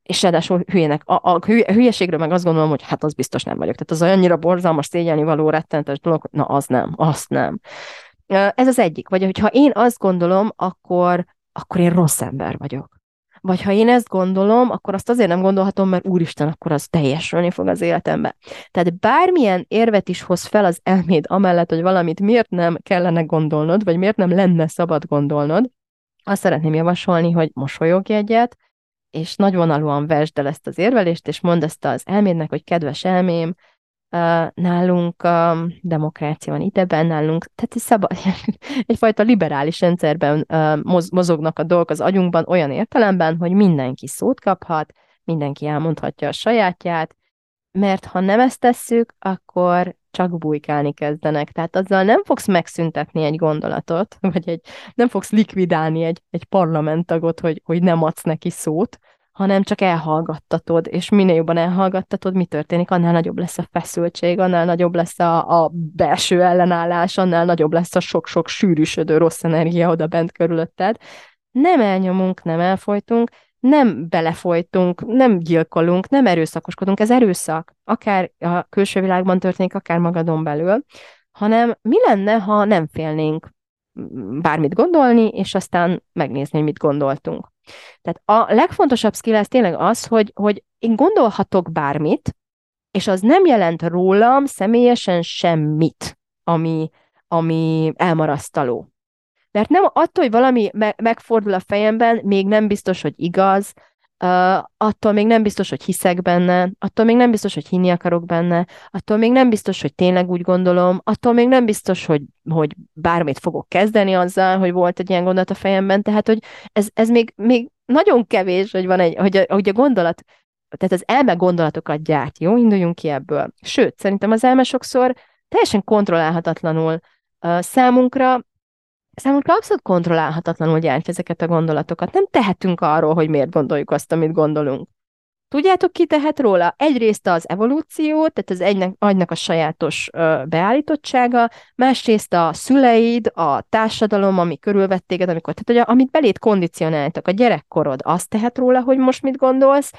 És ráadásul hülyének, a, a hülyeségről meg azt gondolom, hogy hát az biztos nem vagyok. Tehát az annyira borzalmas, szégyelni való, rettenetes dolog, na az nem, azt nem. Ez az egyik. Vagy hogyha én azt gondolom, akkor, akkor én rossz ember vagyok. Vagy ha én ezt gondolom, akkor azt azért nem gondolhatom, mert úristen, akkor az teljesülni fog az életembe. Tehát bármilyen érvet is hoz fel az elméd amellett, hogy valamit miért nem kellene gondolnod, vagy miért nem lenne szabad gondolnod, azt szeretném javasolni, hogy mosolyogj egyet, és nagyvonalúan vesd el ezt az érvelést, és mondd ezt az elmédnek, hogy kedves elmém, nálunk a demokrácia van ideben, nálunk, tehát szabad, egyfajta liberális rendszerben mozognak a dolgok az agyunkban olyan értelemben, hogy mindenki szót kaphat, mindenki elmondhatja a sajátját, mert ha nem ezt tesszük, akkor csak bujkálni kezdenek. Tehát azzal nem fogsz megszüntetni egy gondolatot, vagy egy, nem fogsz likvidálni egy, egy parlamenttagot, hogy, hogy nem adsz neki szót, hanem csak elhallgattatod, és minél jobban elhallgattatod, mi történik, annál nagyobb lesz a feszültség, annál nagyobb lesz a, a belső ellenállás, annál nagyobb lesz a sok-sok sűrűsödő rossz energia oda bent körülötted. nem elnyomunk, nem elfolytunk, nem belefolytunk, nem gyilkolunk, nem erőszakoskodunk, ez erőszak, akár a külső világban történik, akár magadon belül, hanem mi lenne, ha nem félnénk bármit gondolni, és aztán megnézni, hogy mit gondoltunk. Tehát a legfontosabb skill ez tényleg az, hogy, hogy én gondolhatok bármit, és az nem jelent rólam személyesen semmit, ami, ami elmarasztaló. Mert nem attól, hogy valami me- megfordul a fejemben, még nem biztos, hogy igaz, uh, attól még nem biztos, hogy hiszek benne, attól még nem biztos, hogy hinni akarok benne, attól még nem biztos, hogy tényleg úgy gondolom, attól még nem biztos, hogy, hogy bármit fogok kezdeni azzal, hogy volt egy ilyen gondolat a fejemben, tehát, hogy ez, ez még, még nagyon kevés, hogy van egy, hogy a, hogy a gondolat, tehát az elme gondolatokat gyárt, jó? Induljunk ki ebből. Sőt, szerintem az elme sokszor teljesen kontrollálhatatlanul uh, számunkra Számunkra abszolút kontrollálhatatlanul gyártja ezeket a gondolatokat. Nem tehetünk arról, hogy miért gondoljuk azt, amit gondolunk. Tudjátok, ki tehet róla? Egyrészt az evolúció, tehát az egynek, agynak a sajátos ö, beállítottsága, másrészt a szüleid, a társadalom, ami körülvett téged, amikor, tehát hogy amit belét kondicionáltak, a gyerekkorod, azt tehet róla, hogy most mit gondolsz,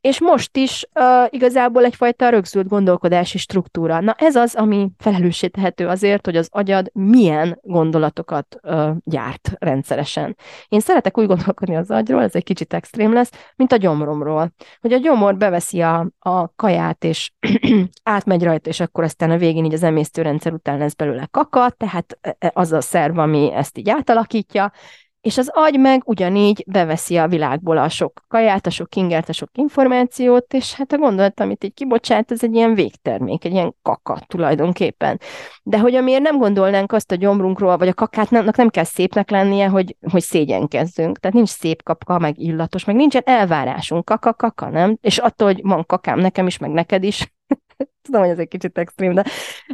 és most is uh, igazából egyfajta rögzült gondolkodási struktúra. Na ez az, ami felelőssé tehető azért, hogy az agyad milyen gondolatokat uh, gyárt rendszeresen. Én szeretek úgy gondolkodni az agyról, ez egy kicsit extrém lesz, mint a gyomromról. Hogy a gyomor beveszi a, a kaját, és átmegy rajta, és akkor aztán a végén így az emésztőrendszer után lesz belőle kaka, tehát az a szerv, ami ezt így átalakítja, és az agy meg ugyanígy beveszi a világból a sok kaját, a sok ingert, a sok információt, és hát a gondolat, amit így kibocsát, ez egy ilyen végtermék, egy ilyen kaka tulajdonképpen. De hogy amiért nem gondolnánk azt a gyomrunkról, vagy a kakátnak nem kell szépnek lennie, hogy, hogy szégyenkezzünk. Tehát nincs szép kapka, meg illatos, meg nincsen elvárásunk, kaka, kaka, nem? És attól, hogy van kakám nekem is, meg neked is, tudom, hogy ez egy kicsit extrém, de,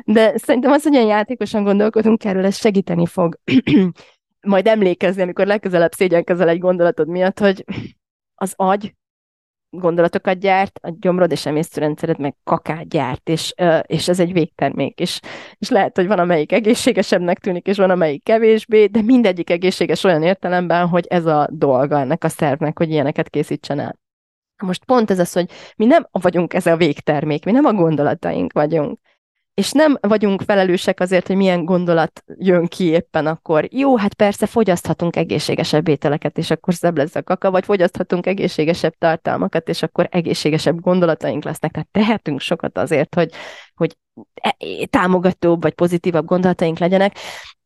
de szerintem az, hogy ilyen játékosan gondolkodunk erről, ez segíteni fog majd emlékezni, amikor legközelebb szégyenkezel egy gondolatod miatt, hogy az agy gondolatokat gyárt, a gyomrod és emésztőrendszered meg kakát gyárt, és, és ez egy végtermék, és, és lehet, hogy van amelyik egészségesebbnek tűnik, és van amelyik kevésbé, de mindegyik egészséges olyan értelemben, hogy ez a dolga ennek a szervnek, hogy ilyeneket készítsen el. Most pont ez az, hogy mi nem vagyunk ez a végtermék, mi nem a gondolataink vagyunk és nem vagyunk felelősek azért, hogy milyen gondolat jön ki éppen akkor. Jó, hát persze fogyaszthatunk egészségesebb ételeket, és akkor szebb lesz a kaka, vagy fogyaszthatunk egészségesebb tartalmakat, és akkor egészségesebb gondolataink lesznek. Tehát tehetünk sokat azért, hogy, hogy e, támogatóbb vagy pozitívabb gondolataink legyenek,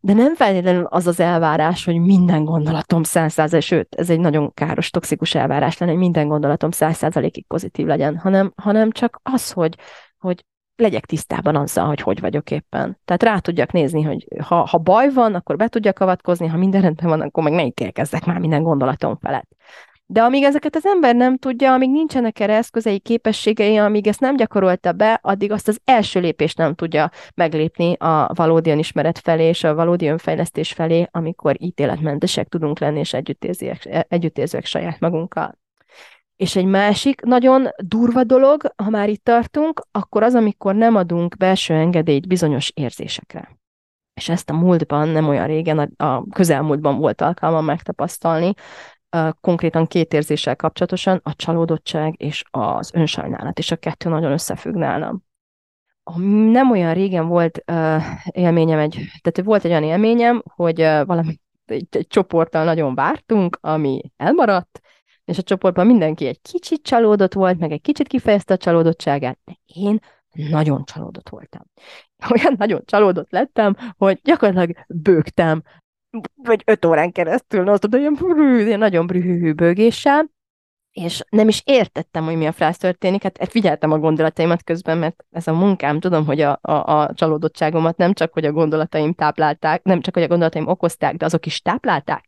de nem feltétlenül az az elvárás, hogy minden gondolatom száz százalék, sőt, ez egy nagyon káros, toxikus elvárás lenne, hogy minden gondolatom száz százalékig pozitív legyen, hanem, hanem csak az, hogy, hogy legyek tisztában azzal, hogy hogy vagyok éppen. Tehát rá tudjak nézni, hogy ha, ha baj van, akkor be tudjak avatkozni, ha minden rendben van, akkor meg ne ítélkezzek már minden gondolatom felett. De amíg ezeket az ember nem tudja, amíg nincsenek erre eszközei, képességei, amíg ezt nem gyakorolta be, addig azt az első lépést nem tudja meglépni a valódi ismeret felé és a valódi önfejlesztés felé, amikor ítéletmentesek tudunk lenni és együttérzőek saját magunkkal. És egy másik nagyon durva dolog, ha már itt tartunk, akkor az, amikor nem adunk belső engedélyt bizonyos érzésekre. És ezt a múltban, nem olyan régen, a, a közelmúltban volt alkalmam megtapasztalni, konkrétan két érzéssel kapcsolatosan, a csalódottság és az önsajnálat, és a kettő nagyon összefügg nálam. Nem olyan régen volt élményem egy, tehát volt egy olyan élményem, hogy valami egy, egy csoporttal nagyon vártunk, ami elmaradt, és a csoportban mindenki egy kicsit csalódott volt, meg egy kicsit kifejezte a csalódottságát, de én nagyon csalódott voltam. Olyan nagyon csalódott lettem, hogy gyakorlatilag bőgtem, vagy öt órán keresztül, no, tudod, ilyen, brű, ilyen nagyon brühű bőgéssel, és nem is értettem, hogy mi a frász történik, hát figyeltem a gondolataimat közben, mert ez a munkám, tudom, hogy a, a, a csalódottságomat nem csak, hogy a gondolataim táplálták, nem csak, hogy a gondolataim okozták, de azok is táplálták.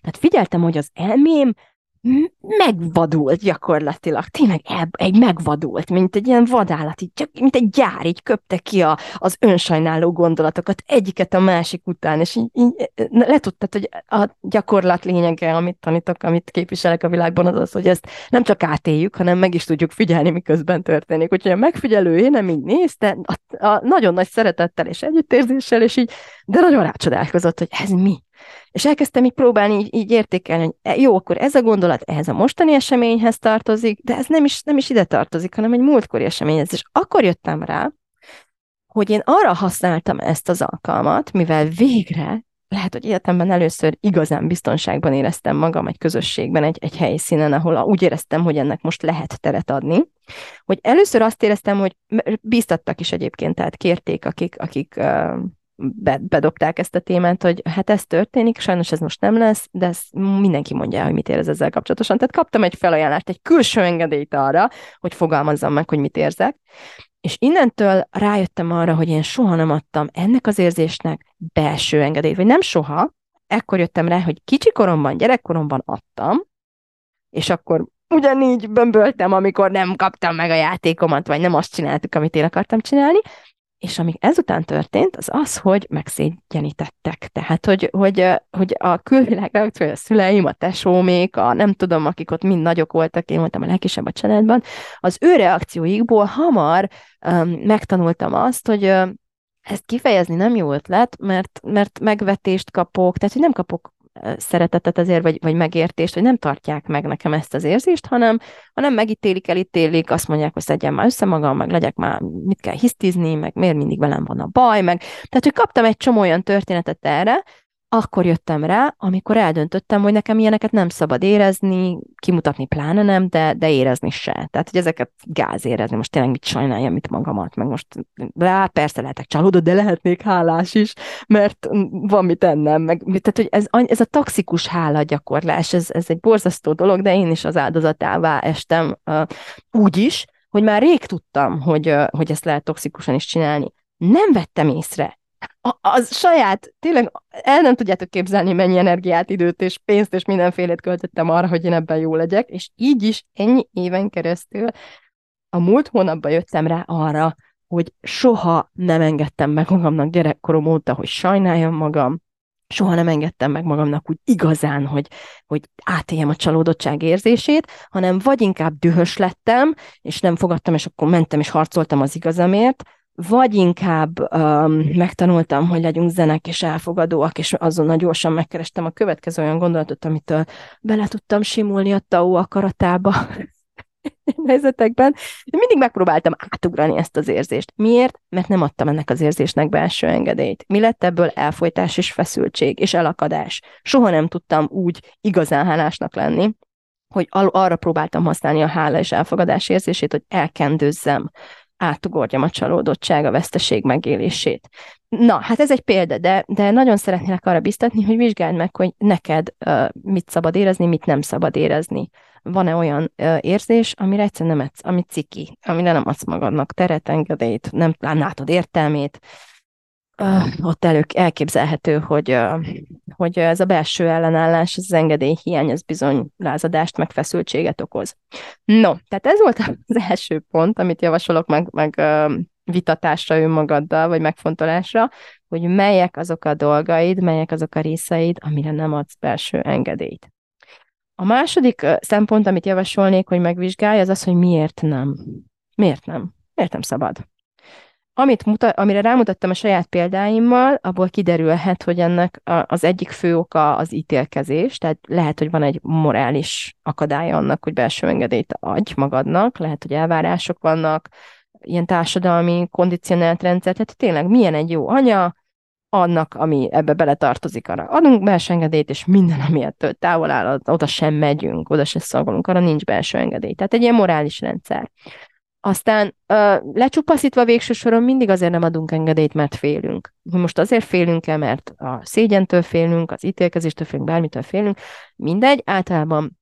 Tehát figyeltem, hogy az elmém megvadult gyakorlatilag, tényleg egy megvadult, mint egy ilyen vadállat, így csak, mint egy gyár, így köpte ki a, az önsajnáló gondolatokat egyiket a másik után, és így, így letudtad, hogy a gyakorlat lényege, amit tanítok, amit képviselek a világban, az az, hogy ezt nem csak átéljük, hanem meg is tudjuk figyelni, miközben történik. Úgyhogy a megfigyelő én nem így nézte, a, a nagyon nagy szeretettel és együttérzéssel, és így, de nagyon rácsodálkozott, hogy ez mi? És elkezdtem így próbálni így, így értékelni, hogy e, jó, akkor ez a gondolat ehhez a mostani eseményhez tartozik, de ez nem is, nem is ide tartozik, hanem egy múltkori eseményhez. És akkor jöttem rá, hogy én arra használtam ezt az alkalmat, mivel végre lehet, hogy életemben először igazán biztonságban éreztem magam egy közösségben, egy, egy helyszínen, ahol úgy éreztem, hogy ennek most lehet teret adni, hogy először azt éreztem, hogy bíztattak is egyébként, tehát kérték, akik, akik bedobták ezt a témát, hogy hát ez történik, sajnos ez most nem lesz, de ez mindenki mondja, hogy mit érez ezzel kapcsolatosan. Tehát kaptam egy felajánlást, egy külső engedélyt arra, hogy fogalmazzam meg, hogy mit érzek. És innentől rájöttem arra, hogy én soha nem adtam ennek az érzésnek belső engedélyt, vagy nem soha, ekkor jöttem rá, hogy kicsi koromban, gyerekkoromban adtam, és akkor ugyanígy bömböltem, amikor nem kaptam meg a játékomat, vagy nem azt csináltuk, amit én akartam csinálni, és ami ezután történt, az az, hogy megszégyenítettek. Tehát, hogy, hogy, hogy a külvilág reakció, a szüleim, a tesómék, a nem tudom, akik ott mind nagyok voltak, én voltam a legkisebb a családban, az ő reakcióikból hamar um, megtanultam azt, hogy uh, ezt kifejezni nem jó ötlet, mert, mert megvetést kapok, tehát hogy nem kapok szeretetet ezért, vagy, vagy megértést, hogy nem tartják meg nekem ezt az érzést, hanem, hanem megítélik, elítélik, azt mondják, hogy szedjem már össze magam, meg legyek már, mit kell hisztizni, meg miért mindig velem van a baj, meg tehát, hogy kaptam egy csomó olyan történetet erre, akkor jöttem rá, amikor eldöntöttem, hogy nekem ilyeneket nem szabad érezni, kimutatni pláne nem, de, de érezni se. Tehát, hogy ezeket gáz érezni, most tényleg mit sajnáljam, mit magamat, meg most, lá, persze lehetek csalódott, de lehetnék hálás is, mert van mit ennem, meg, tehát, hogy ez, ez a toxikus hála gyakorlás, ez, ez egy borzasztó dolog, de én is az áldozatává estem úgy is, hogy már rég tudtam, hogy, hogy ezt lehet toxikusan is csinálni. Nem vettem észre, az saját, tényleg el nem tudjátok képzelni, mennyi energiát, időt és pénzt és mindenfélét költöttem arra, hogy én ebben jó legyek, és így is ennyi éven keresztül a múlt hónapban jöttem rá arra, hogy soha nem engedtem meg magamnak gyerekkorom óta, hogy sajnáljam magam, soha nem engedtem meg magamnak úgy igazán, hogy, hogy átéljem a csalódottság érzését, hanem vagy inkább dühös lettem, és nem fogadtam, és akkor mentem és harcoltam az igazamért, vagy inkább um, megtanultam, hogy legyünk zenek és elfogadóak, és azonnal gyorsan megkerestem a következő olyan gondolatot, amitől bele tudtam simulni a TAO akaratába helyzetekben. Mindig megpróbáltam átugrani ezt az érzést. Miért? Mert nem adtam ennek az érzésnek belső engedélyt. Mi lett ebből elfolytás és feszültség és elakadás? Soha nem tudtam úgy igazán hálásnak lenni, hogy arra próbáltam használni a hála és elfogadás érzését, hogy elkendőzzem átugorjam a csalódottság, a veszteség megélését. Na, hát ez egy példa, de, de nagyon szeretnélek arra biztatni, hogy vizsgáld meg, hogy neked uh, mit szabad érezni, mit nem szabad érezni. Van-e olyan uh, érzés, amire egyszerűen nem adsz, ami ciki, amire nem adsz magadnak teret, engedélyt, nem látod értelmét, uh, ott elő elképzelhető, hogy, uh, hogy ez a belső ellenállás, ez az engedélyhiány, ez bizony lázadást, meg feszültséget okoz. No, tehát ez volt az első pont, amit javasolok meg, meg vitatásra önmagaddal, vagy megfontolásra, hogy melyek azok a dolgaid, melyek azok a részeid, amire nem adsz belső engedélyt. A második szempont, amit javasolnék, hogy megvizsgálj, az az, hogy miért nem. Miért nem? Miért nem szabad? Amit muta- amire rámutattam a saját példáimmal, abból kiderülhet, hogy ennek az egyik fő oka az ítélkezés, tehát lehet, hogy van egy morális akadálya annak, hogy belső engedélyt adj magadnak, lehet, hogy elvárások vannak, ilyen társadalmi kondicionált rendszer, tehát tényleg milyen egy jó anya, annak, ami ebbe beletartozik, arra adunk belső engedélyt, és minden, ami ettől távol áll, oda sem megyünk, oda sem szagolunk, arra nincs belső engedély. Tehát egy ilyen morális rendszer. Aztán uh, lecsupaszítva végső soron mindig azért nem adunk engedélyt, mert félünk. Most azért félünk-e, mert a szégyentől félünk, az ítélkezéstől félünk, bármitől félünk, mindegy, általában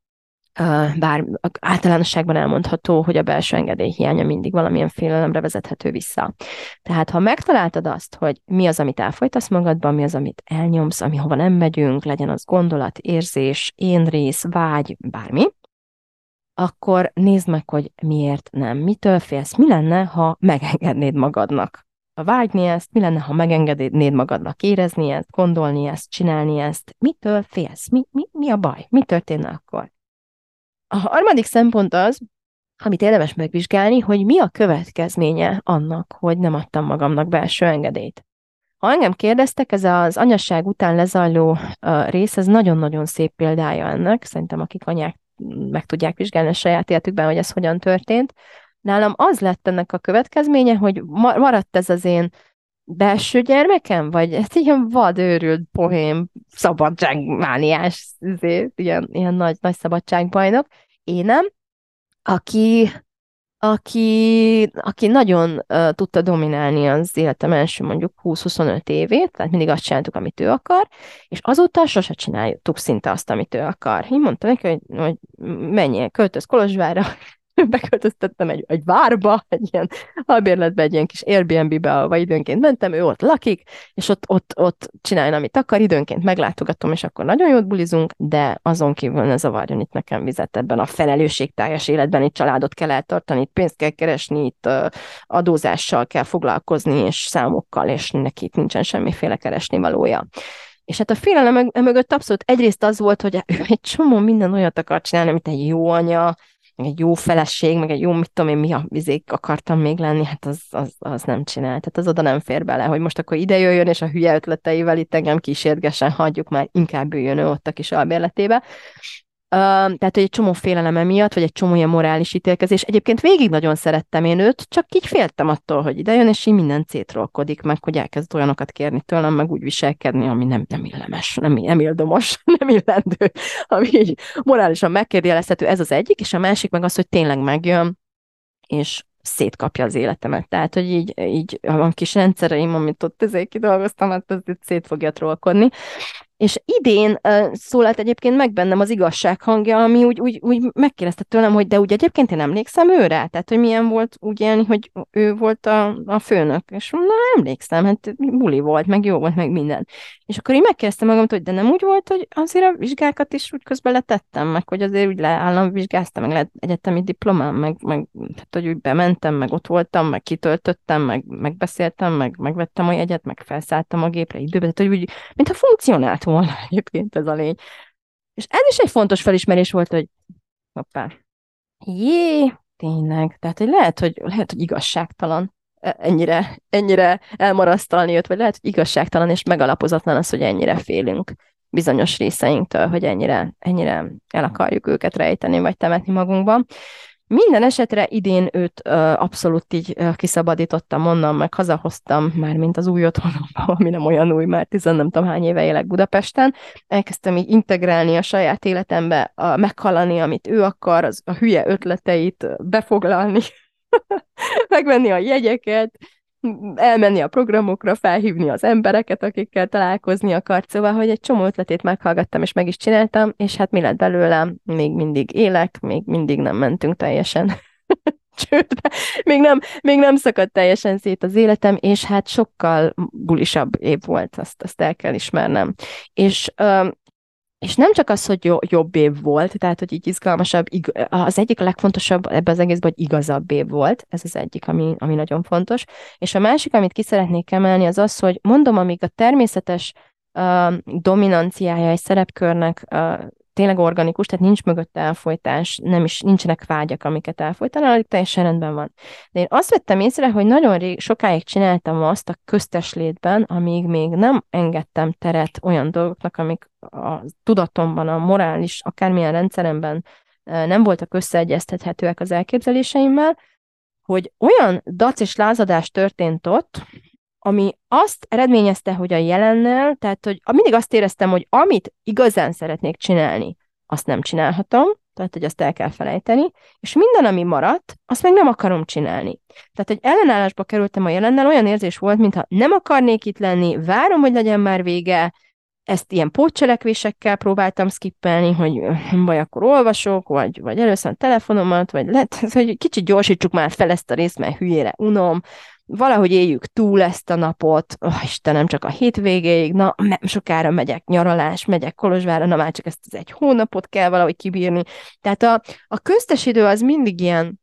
bár általánosságban elmondható, hogy a belső engedély hiánya mindig valamilyen félelemre vezethető vissza. Tehát, ha megtaláltad azt, hogy mi az, amit elfolytasz magadban, mi az, amit elnyomsz, ami hova nem megyünk, legyen az gondolat, érzés, én rész, vágy, bármi, akkor nézd meg, hogy miért nem. Mitől félsz? Mi lenne, ha megengednéd magadnak vágyni ezt? Mi lenne, ha megengednéd magadnak érezni ezt, gondolni ezt, csinálni ezt? Mitől félsz? Mi, mi, mi a baj? Mi történne akkor? A harmadik szempont az, amit érdemes megvizsgálni, hogy mi a következménye annak, hogy nem adtam magamnak belső engedélyt. Ha engem kérdeztek, ez az anyasság után lezajló rész, ez nagyon-nagyon szép példája ennek. Szerintem akik anyák meg tudják vizsgálni a saját életükben, hogy ez hogyan történt. Nálam az lett ennek a következménye, hogy maradt ez az én belső gyermekem, vagy ez ilyen vadőrült, pohém, szabadságmániás, ilyen, ilyen nagy, nagy szabadságbajnok, énem, aki, aki, aki nagyon uh, tudta dominálni az életem első mondjuk 20-25 évét, tehát mindig azt csináltuk, amit ő akar, és azóta sose csináltuk szinte azt, amit ő akar. Én mondtam neki, hogy, hogy menjél, költöz Kolozsvárra, beköltöztettem egy, egy várba, egy ilyen albérletbe, egy ilyen kis Airbnb-be, ahova időnként mentem, ő ott lakik, és ott, ott, ott csinálja, amit akar, időnként meglátogatom, és akkor nagyon jót bulizunk, de azon kívül ne zavarjon itt nekem vizet ebben a felelősségteljes életben, itt családot kell eltartani, itt pénzt kell keresni, itt adózással kell foglalkozni, és számokkal, és neki itt nincsen semmiféle keresni valója. És hát a félelem mögött abszolút egyrészt az volt, hogy ő egy csomó minden olyat akar csinálni, amit egy jó anya, meg egy jó feleség, meg egy jó, mit tudom én, mi a vizék akartam még lenni, hát az, az, az nem csinál. Tehát az oda nem fér bele, hogy most akkor ide jöjjön, és a hülye ötleteivel itt engem kísérgesen hagyjuk már, inkább üljön ő ott a kis albérletébe. Tehát, hogy egy csomó féleleme miatt, vagy egy csomó ilyen morális ítélkezés. Egyébként végig nagyon szerettem én őt, csak így féltem attól, hogy ide jön, és így minden szétrolkodik meg, hogy elkezd olyanokat kérni tőlem, meg úgy viselkedni, ami nem, nem illemes, nem, nem ildomos, nem illendő, ami így morálisan megkérdőjelezhető. Ez az egyik, és a másik meg az, hogy tényleg megjön, és szétkapja az életemet. Tehát, hogy így, így a kis rendszereim, amit ott ezért kidolgoztam, hát az itt szét fogja trollkodni. És idén uh, szólalt egyébként meg bennem az igazság hangja, ami úgy, úgy, úgy megkérdezte tőlem, hogy de úgy egyébként én emlékszem őre? Tehát, hogy milyen volt úgy élni, hogy ő volt a, a főnök. És na, emlékszem, hát buli volt, meg jó volt, meg minden. És akkor én megkérdeztem magam, hogy de nem úgy volt, hogy azért a vizsgákat is úgy közben letettem, meg hogy azért úgy leállam vizsgáztam, meg lehet egyetemi diplomám, meg, meg tehát, hogy úgy bementem, meg ott voltam, meg kitöltöttem, meg megbeszéltem, meg megvettem a jegyet, meg felszálltam a gépre időbe, tehát hogy úgy, mintha funkcionált volna egyébként ez a lény. És ez is egy fontos felismerés volt, hogy hoppá, jé, tényleg, tehát hogy lehet, hogy, lehet, hogy igazságtalan e, ennyire, ennyire elmarasztalni őt, vagy lehet, hogy igazságtalan és megalapozatlan az, hogy ennyire félünk bizonyos részeinktől, hogy ennyire, ennyire el akarjuk őket rejteni, vagy temetni magunkban. Minden esetre idén őt ö, abszolút így ö, kiszabadítottam onnan, meg hazahoztam már, mint az új otthonomba, ami nem olyan új, már tizen nem tudom hány éve élek Budapesten. Elkezdtem így integrálni a saját életembe, a, meghallani, amit ő akar, az, a hülye ötleteit befoglalni, megvenni a jegyeket, elmenni a programokra, felhívni az embereket, akikkel találkozni akart, szóval, hogy egy csomó ötletét meghallgattam, és meg is csináltam, és hát mi lett belőlem? Még mindig élek, még mindig nem mentünk teljesen csődbe, még nem, még nem szakadt teljesen szét az életem, és hát sokkal bulisabb év volt, azt, azt el kell ismernem. És és nem csak az, hogy jobb év volt, tehát, hogy így izgalmasabb, az egyik legfontosabb ebben az egészben, hogy igazabb év volt, ez az egyik, ami, ami nagyon fontos. És a másik, amit ki szeretnék emelni, az az, hogy mondom, amíg a természetes uh, dominanciája egy szerepkörnek uh, tényleg organikus, tehát nincs mögötte elfolytás, nem is nincsenek vágyak, amiket elfolytanak, teljesen rendben van. De én azt vettem észre, hogy nagyon rég, sokáig csináltam azt a köztes létben, amíg még nem engedtem teret olyan dolgoknak, amik a tudatomban, a morális, akármilyen rendszeremben nem voltak összeegyeztethetőek az elképzeléseimmel, hogy olyan dac és lázadás történt ott, ami azt eredményezte, hogy a jelennel, tehát hogy mindig azt éreztem, hogy amit igazán szeretnék csinálni, azt nem csinálhatom, tehát hogy azt el kell felejteni, és minden, ami maradt, azt meg nem akarom csinálni. Tehát egy ellenállásba kerültem a jelennel, olyan érzés volt, mintha nem akarnék itt lenni, várom, hogy legyen már vége, ezt ilyen pótcselekvésekkel próbáltam skippelni, hogy vagy akkor olvasok, vagy, vagy először a telefonomat, vagy lehet, hogy kicsit gyorsítsuk már fel ezt a részt, mert hülyére unom, valahogy éljük túl ezt a napot, oh, Istenem, csak a hétvégéig, na, nem sokára megyek nyaralás, megyek Kolozsvárra, na már csak ezt az egy hónapot kell valahogy kibírni. Tehát a, a köztes idő az mindig ilyen,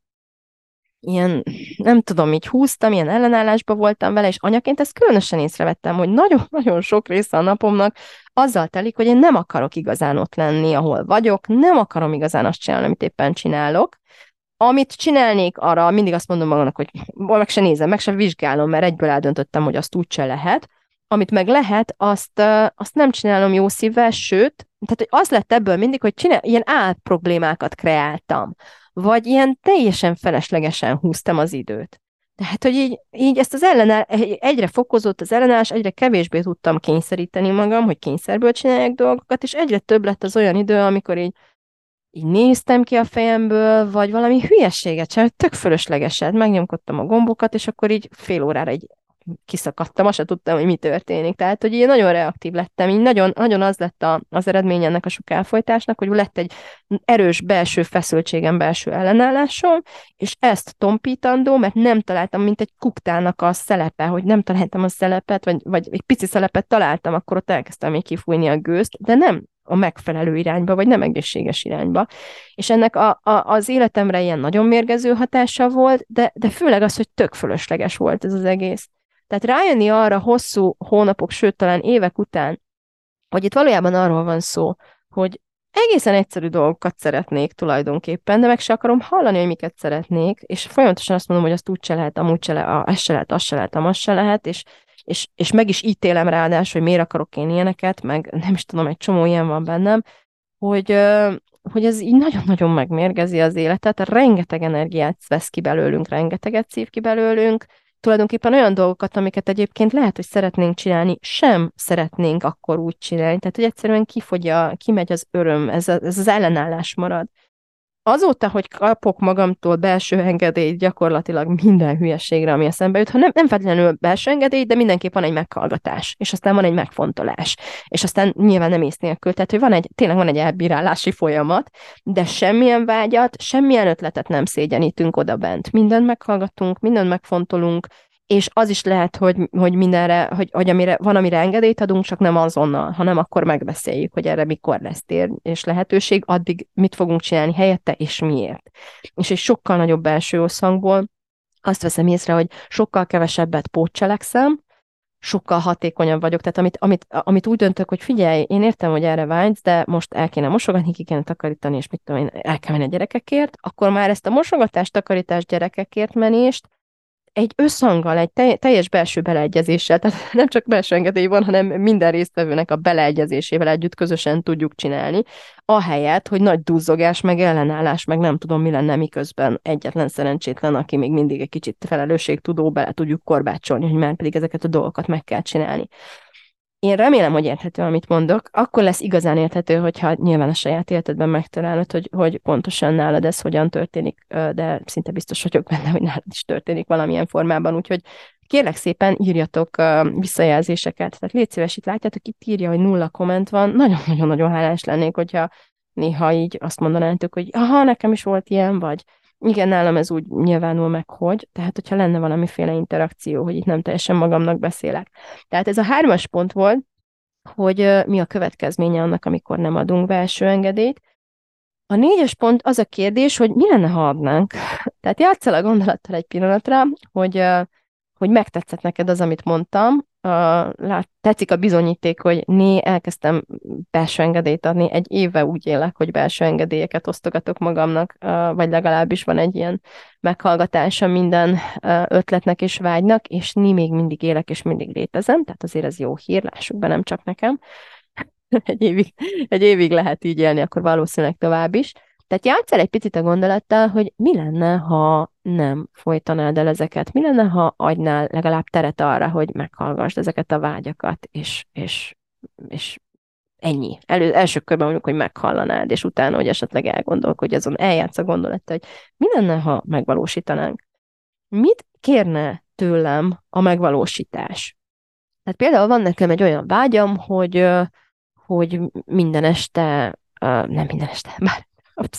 ilyen, nem tudom, így húztam, ilyen ellenállásba voltam vele, és anyaként ezt különösen észrevettem, hogy nagyon-nagyon sok része a napomnak azzal telik, hogy én nem akarok igazán ott lenni, ahol vagyok, nem akarom igazán azt csinálni, amit éppen csinálok, amit csinálnék, arra mindig azt mondom magamnak, hogy meg se nézem, meg se vizsgálom, mert egyből eldöntöttem, hogy azt úgyse lehet. amit meg lehet, azt, azt nem csinálom jó szívvel, sőt, tehát hogy az lett ebből mindig, hogy csinál, ilyen problémákat kreáltam, vagy ilyen teljesen feleslegesen húztam az időt. Tehát, hogy így, így ezt az ellenáll, egyre fokozott az ellenállás, egyre kevésbé tudtam kényszeríteni magam, hogy kényszerből csináljak dolgokat, és egyre több lett az olyan idő, amikor így, így néztem ki a fejemből, vagy valami hülyeséget sem, tök fölöslegeset, megnyomkodtam a gombokat, és akkor így fél órára egy kiszakadtam, azt sem tudtam, hogy mi történik. Tehát, hogy én nagyon reaktív lettem, így nagyon, nagyon az lett a, az eredmény ennek a sok elfolytásnak, hogy lett egy erős belső feszültségem, belső ellenállásom, és ezt tompítandó, mert nem találtam, mint egy kuktának a szelepe, hogy nem találtam a szelepet, vagy, vagy egy pici szelepet találtam, akkor ott elkezdtem még kifújni a gőzt, de nem a megfelelő irányba, vagy nem egészséges irányba. És ennek a, a, az életemre ilyen nagyon mérgező hatása volt, de, de főleg az, hogy tök fölösleges volt ez az egész. Tehát rájönni arra hosszú hónapok, sőt talán évek után, hogy itt valójában arról van szó, hogy egészen egyszerű dolgokat szeretnék tulajdonképpen, de meg se akarom hallani, hogy miket szeretnék, és folyamatosan azt mondom, hogy azt úgy se lehet, amúgy se lehet, ez se lehet, az se lehet, amaz se lehet, és, és, és meg is ítélem ráadásul, hogy miért akarok én ilyeneket, meg nem is tudom, egy csomó ilyen van bennem, hogy, hogy ez így nagyon-nagyon megmérgezi az életet, rengeteg energiát vesz ki belőlünk, rengeteget szív ki belőlünk, tulajdonképpen olyan dolgokat, amiket egyébként lehet, hogy szeretnénk csinálni, sem szeretnénk akkor úgy csinálni. Tehát, hogy egyszerűen kifogy kimegy az öröm, ez, a, ez az ellenállás marad azóta, hogy kapok magamtól belső engedélyt gyakorlatilag minden hülyeségre, ami eszembe jut, ha nem, nem feltétlenül belső engedély, de mindenképp van egy meghallgatás, és aztán van egy megfontolás, és aztán nyilván nem ész nélkül, tehát hogy van egy, tényleg van egy elbírálási folyamat, de semmilyen vágyat, semmilyen ötletet nem szégyenítünk oda bent. Mindent meghallgatunk, mindent megfontolunk, és az is lehet, hogy, hogy mindenre, hogy, hogy amire, van, amire engedélyt adunk, csak nem azonnal, hanem akkor megbeszéljük, hogy erre mikor lesz tér és lehetőség, addig mit fogunk csinálni helyette, és miért. És egy sokkal nagyobb belső összhangból azt veszem észre, hogy sokkal kevesebbet pótcselekszem, sokkal hatékonyabb vagyok. Tehát amit, amit, amit úgy döntök, hogy figyelj, én értem, hogy erre vágysz, de most el kéne mosogatni, ki kéne takarítani, és mit tudom én, el kell menni a gyerekekért, akkor már ezt a mosogatás, takarítás, gyerekekért menést egy összhanggal, egy teljes belső beleegyezéssel, tehát nem csak belső engedély van, hanem minden résztvevőnek a beleegyezésével együtt közösen tudjuk csinálni, ahelyett, hogy nagy duzzogás, meg ellenállás, meg nem tudom, mi lenne, miközben egyetlen szerencsétlen, aki még mindig egy kicsit felelősségtudó, bele tudjuk korbácsolni, hogy már pedig ezeket a dolgokat meg kell csinálni. Én remélem, hogy érthető, amit mondok. Akkor lesz igazán érthető, hogyha nyilván a saját életedben megtalálod, hogy, hogy pontosan nálad ez hogyan történik, de szinte biztos vagyok benne, hogy nálad is történik valamilyen formában, úgyhogy kérlek szépen írjatok visszajelzéseket. Tehát légy szíves, itt látjátok, itt írja, hogy nulla komment van. Nagyon-nagyon-nagyon hálás lennék, hogyha néha így azt mondanátok, hogy aha, nekem is volt ilyen, vagy igen, nálam ez úgy nyilvánul meg, hogy, tehát hogyha lenne valamiféle interakció, hogy itt nem teljesen magamnak beszélek. Tehát ez a hármas pont volt, hogy mi a következménye annak, amikor nem adunk belső engedélyt. A négyes pont az a kérdés, hogy mi lenne, ha adnánk. Tehát játszol a gondolattal egy pillanatra, hogy, hogy megtetszett neked az, amit mondtam, lát, tetszik a bizonyíték, hogy né, elkezdtem belső engedélyt adni, egy éve úgy élek, hogy belső engedélyeket osztogatok magamnak, vagy legalábbis van egy ilyen meghallgatása minden ötletnek és vágynak, és ni még mindig élek, és mindig létezem, tehát azért ez jó hír, lássuk be, nem csak nekem. egy, évig, egy évig lehet így élni, akkor valószínűleg tovább is. Tehát játszál egy picit a gondolattal, hogy mi lenne, ha nem folytanád el ezeket? Mi lenne, ha adnál legalább teret arra, hogy meghallgassd ezeket a vágyakat, és, és, és ennyi. Elő, első körben mondjuk, hogy meghallanád, és utána, hogy esetleg elgondolkodj azon, eljátsz a gondolattal, hogy mi lenne, ha megvalósítanánk? Mit kérne tőlem a megvalósítás? Tehát például van nekem egy olyan vágyam, hogy, hogy minden este, nem minden este, bár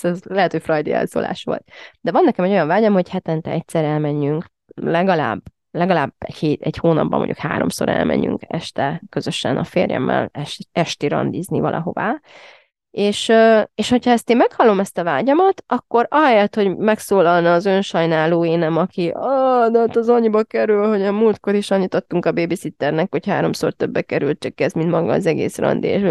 ez lehet, hogy frajdi elszólás volt. De van nekem egy olyan vágyam, hogy hetente egyszer elmenjünk, legalább legalább egy, hét, egy hónapban mondjuk háromszor elmenjünk este közösen a férjemmel est, esti randizni valahová, és, és hogyha ezt én meghallom, ezt a vágyamat, akkor ahelyett, hogy megszólalna az önsajnáló énem, aki, ah, de hát az annyiba kerül, hogy a múltkor is annyit adtunk a babysitternek, hogy háromszor többe került, csak ez, mint maga az egész randi, és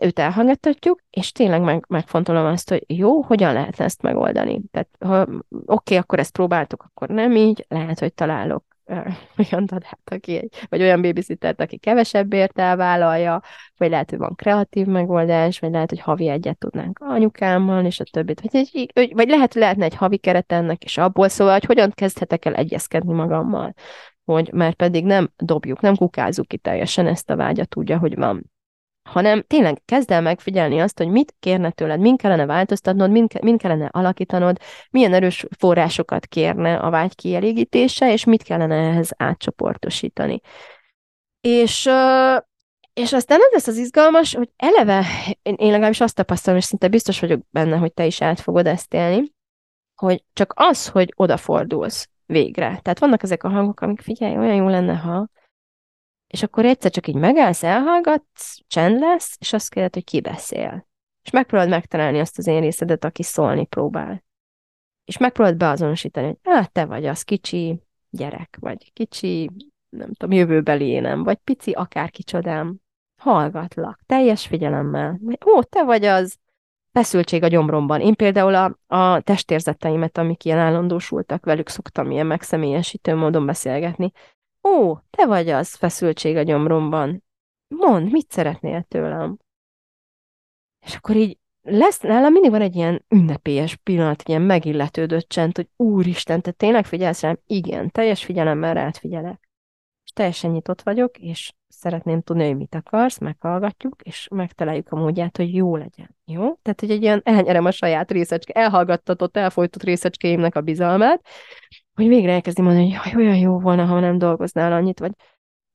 őt elhallgattatjuk, és tényleg meg, megfontolom azt, hogy jó, hogyan lehetne ezt megoldani. Tehát, ha oké, okay, akkor ezt próbáltuk, akkor nem így, lehet, hogy találok olyan dadát, aki egy, vagy olyan babysittert, aki kevesebbért elvállalja, vagy lehet, hogy van kreatív megoldás, vagy lehet, hogy havi egyet tudnánk anyukámmal, és a többit. Vagy, egy, vagy lehet, hogy lehetne egy havi keret ennek, és abból szóval, hogy hogyan kezdhetek el egyezkedni magammal, hogy mert pedig nem dobjuk, nem kukázzuk ki teljesen ezt a vágyat úgy, ahogy van hanem tényleg kezd el megfigyelni azt, hogy mit kérne tőled, min kellene változtatnod, min, min kellene alakítanod, milyen erős forrásokat kérne a vágy kielégítése, és mit kellene ehhez átcsoportosítani. És, és aztán ez lesz az izgalmas, hogy eleve, én, én legalábbis azt tapasztalom, és szinte biztos vagyok benne, hogy te is át fogod ezt élni, hogy csak az, hogy odafordulsz végre. Tehát vannak ezek a hangok, amik figyelj, olyan jó lenne, ha és akkor egyszer csak így megállsz, elhallgatsz, csend lesz, és azt kérded, hogy ki beszél. És megpróbálod megtalálni azt az én részedet, aki szólni próbál. És megpróbálod beazonosítani, hogy hát te vagy az kicsi gyerek, vagy kicsi, nem tudom, jövőbeli énem, vagy pici akár kicsodám. Hallgatlak, teljes figyelemmel. Ó, te vagy az, feszültség a gyomromban. Én például a, a testérzeteimet, amik ilyen állandósultak, velük szoktam ilyen megszemélyesítő módon beszélgetni. Ó, te vagy az, feszültség a gyomromban. Mondd, mit szeretnél tőlem? És akkor így lesz, nálam mindig van egy ilyen ünnepélyes pillanat, ilyen megilletődött csend, hogy úristen, te tényleg figyelsz rám? Igen, teljes figyelemmel rád figyelek. És teljesen nyitott vagyok, és szeretném tudni, hogy mit akarsz, meghallgatjuk, és megtaláljuk a módját, hogy jó legyen. Jó? Tehát, hogy egy ilyen elnyerem a saját részecske, elhallgattatott, elfolytott részecskéimnek a bizalmát, hogy végre elkezdi mondani, hogy jaj, olyan jó volna, ha nem dolgoznál annyit, vagy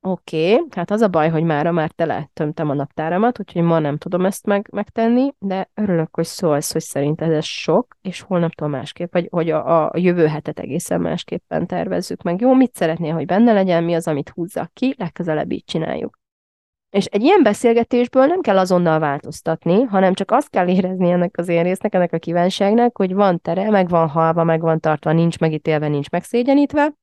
oké, okay, hát az a baj, hogy mára már tele tömtem a naptáramat, úgyhogy ma nem tudom ezt meg, megtenni, de örülök, hogy szólsz, hogy szerinted ez sok, és holnaptól másképp, vagy hogy a, a jövő hetet egészen másképpen tervezzük meg. Jó, mit szeretnél, hogy benne legyen, mi az, amit húzzak ki, legközelebb így csináljuk. És egy ilyen beszélgetésből nem kell azonnal változtatni, hanem csak azt kell érezni ennek az én résznek, ennek a kívánságnak, hogy van tere, meg van halva, meg van tartva, nincs megítélve, nincs megszégyenítve,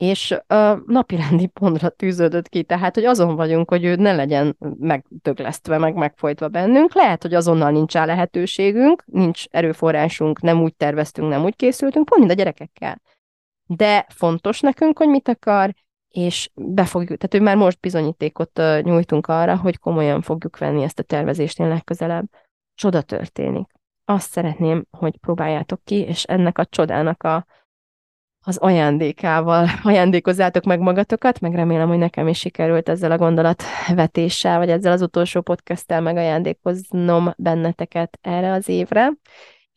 és a napirendi pontra tűződött ki, tehát, hogy azon vagyunk, hogy ő ne legyen megdöglesztve, meg megfojtva bennünk. Lehet, hogy azonnal nincs rá lehetőségünk, nincs erőforrásunk, nem úgy terveztünk, nem úgy készültünk, pont mind a gyerekekkel. De fontos nekünk, hogy mit akar, és be fogjuk, tehát hogy már most bizonyítékot nyújtunk arra, hogy komolyan fogjuk venni ezt a tervezést én legközelebb. Csoda történik. Azt szeretném, hogy próbáljátok ki, és ennek a csodának a, az ajándékával ajándékozzátok meg magatokat, meg remélem, hogy nekem is sikerült ezzel a gondolatvetéssel, vagy ezzel az utolsó podcasttel megajándékoznom benneteket erre az évre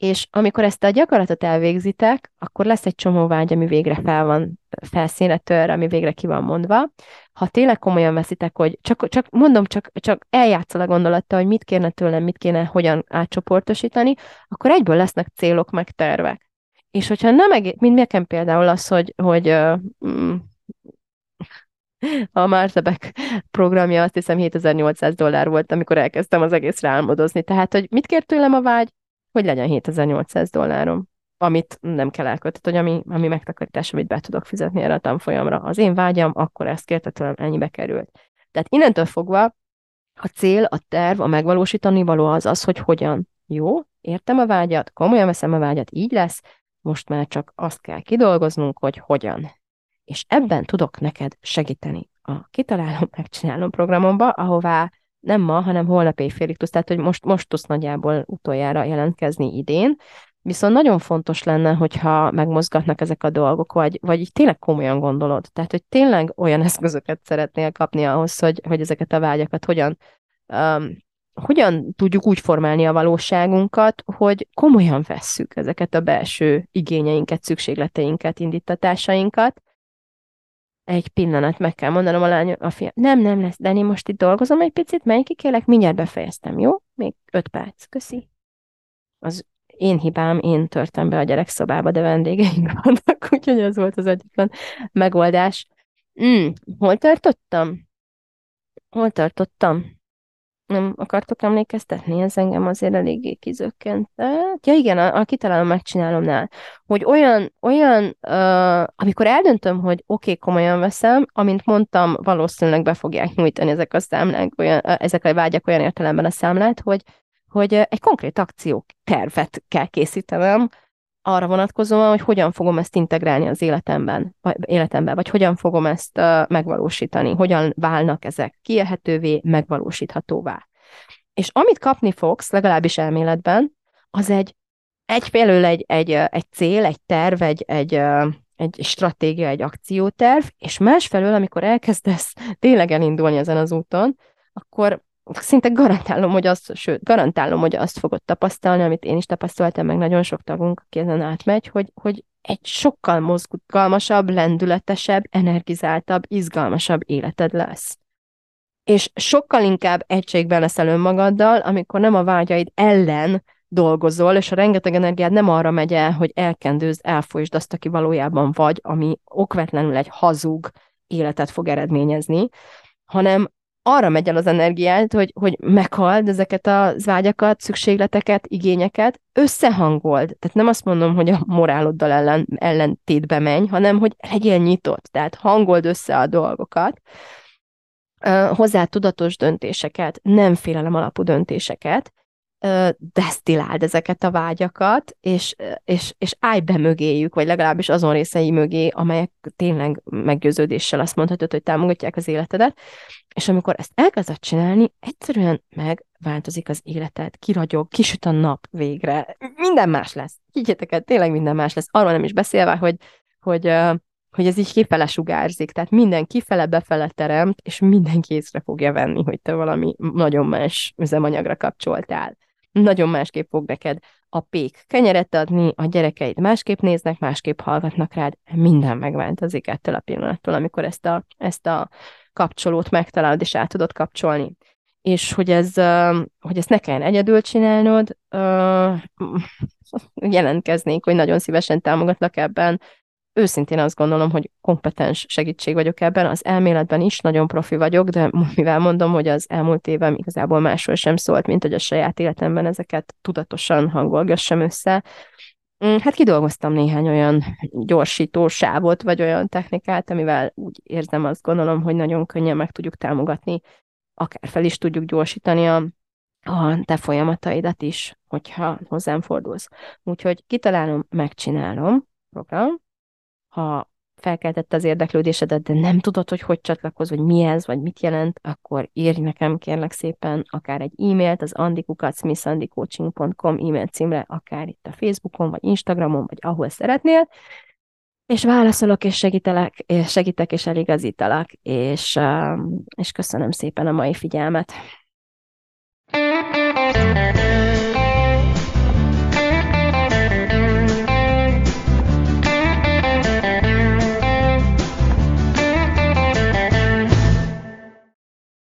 és amikor ezt a gyakorlatot elvégzitek, akkor lesz egy csomó vágy, ami végre fel van felszínre tör, ami végre ki van mondva. Ha tényleg komolyan veszitek, hogy csak, csak mondom, csak, csak eljátszol a gondolattal, hogy mit kéne tőlem, mit kéne hogyan átcsoportosítani, akkor egyből lesznek célok, meg tervek. És hogyha nem egész, mint nekem például az, hogy, hogy uh, a Marsebek programja azt hiszem 7800 dollár volt, amikor elkezdtem az egészre álmodozni. Tehát, hogy mit kér tőlem a vágy, hogy legyen 7800 dollárom, amit nem kell elköltetni, hogy ami, ami megtakarítás, amit be tudok fizetni erre a tanfolyamra. Az én vágyam, akkor ezt kérte tőlem, ennyibe került. Tehát innentől fogva a cél, a terv, a megvalósítani való az az, hogy hogyan. Jó, értem a vágyat, komolyan veszem a vágyat, így lesz, most már csak azt kell kidolgoznunk, hogy hogyan. És ebben tudok neked segíteni. A Kitalálom, Megcsinálom programomba, ahová nem ma, hanem holnap éjfélig tudsz, tehát hogy most, most tudsz nagyjából utoljára jelentkezni idén, Viszont nagyon fontos lenne, hogyha megmozgatnak ezek a dolgok, vagy, vagy tényleg komolyan gondolod. Tehát, hogy tényleg olyan eszközöket szeretnél kapni ahhoz, hogy, hogy ezeket a vágyakat hogyan, um, hogyan tudjuk úgy formálni a valóságunkat, hogy komolyan vesszük ezeket a belső igényeinket, szükségleteinket, indítatásainkat, egy pillanat, meg kell mondanom a lány, a fia. Nem, nem lesz, de én most itt dolgozom egy picit, menj ki, kérlek, mindjárt befejeztem, jó? Még öt perc, köszi. Az én hibám, én törtem be a gyerekszobába, de vendégeink vannak, úgyhogy ez volt az egyetlen megoldás. Mm, hol tartottam? Hol tartottam? Nem akartok emlékeztetni, ez engem azért eléggé kizökkent. Ja igen, a, a kitalálom, megcsinálomnál, hogy olyan, olyan uh, amikor eldöntöm, hogy oké, okay, komolyan veszem, amint mondtam, valószínűleg be fogják nyújtani ezek a számlák, olyan, ezek a vágyak olyan értelemben a számlát, hogy, hogy egy konkrét akció tervet kell készítenem, arra vonatkozóan, hogy hogyan fogom ezt integrálni az életemben, vagy, életemben, vagy hogyan fogom ezt uh, megvalósítani, hogyan válnak ezek kiélhetővé, megvalósíthatóvá. És amit kapni fogsz, legalábbis elméletben, az egy egyfelől egy, egy, egy cél, egy terv, egy, egy, egy stratégia, egy akcióterv, és másfelől, amikor elkezdesz tényleg elindulni ezen az úton, akkor szinte garantálom, hogy azt, sőt, garantálom, hogy azt fogod tapasztalni, amit én is tapasztaltam, meg nagyon sok tagunk, aki ezen átmegy, hogy, hogy egy sokkal mozgalmasabb, lendületesebb, energizáltabb, izgalmasabb életed lesz. És sokkal inkább egységben leszel önmagaddal, amikor nem a vágyaid ellen dolgozol, és a rengeteg energiád nem arra megy el, hogy elkendőzd, elfolytsd azt, aki valójában vagy, ami okvetlenül egy hazug életet fog eredményezni, hanem arra megy el az energiát, hogy, hogy meghald ezeket a vágyakat, szükségleteket, igényeket, összehangold. Tehát nem azt mondom, hogy a moráloddal ellen, ellentétbe menj, hanem hogy legyél nyitott, tehát hangold össze a dolgokat, hozzá tudatos döntéseket, nem félelem alapú döntéseket, desztiláld ezeket a vágyakat, és, és, és állj be mögéjük, vagy legalábbis azon részei mögé, amelyek tényleg meggyőződéssel azt mondhatod, hogy támogatják az életedet, és amikor ezt elkezded csinálni, egyszerűen megváltozik az életed, kiragyog, kisüt a nap végre, minden más lesz. Higgyétek el, tényleg minden más lesz. Arról nem is beszélve, hogy, hogy hogy ez így kifele sugárzik, tehát minden kifele-befele teremt, és mindenki észre fogja venni, hogy te valami nagyon más üzemanyagra kapcsoltál nagyon másképp fog neked a pék kenyeret adni, a gyerekeid másképp néznek, másképp hallgatnak rád, minden megváltozik ettől a pillanattól, amikor ezt a, ezt a kapcsolót megtalálod, és át tudod kapcsolni. És hogy, ez, hogy ezt ne kelljen egyedül csinálnod, jelentkeznék, hogy nagyon szívesen támogatlak ebben, őszintén azt gondolom, hogy kompetens segítség vagyok ebben, az elméletben is nagyon profi vagyok, de mivel mondom, hogy az elmúlt évem igazából másról sem szólt, mint hogy a saját életemben ezeket tudatosan hangolgassam össze, mm, Hát kidolgoztam néhány olyan gyorsító sávot, vagy olyan technikát, amivel úgy érzem, azt gondolom, hogy nagyon könnyen meg tudjuk támogatni, akár fel is tudjuk gyorsítani a, a te folyamataidat is, hogyha hozzám fordulsz. Úgyhogy kitalálom, megcsinálom program, ha felkeltette az érdeklődésedet, de nem tudod, hogy hogy csatlakoz, vagy mi ez, vagy mit jelent, akkor írj nekem kérlek szépen akár egy e-mailt az andikukacmissandicoaching.com e-mail címre, akár itt a Facebookon, vagy Instagramon, vagy ahol szeretnél, és válaszolok, és segítelek, és segítek, és eligazítalak, és, és köszönöm szépen a mai figyelmet.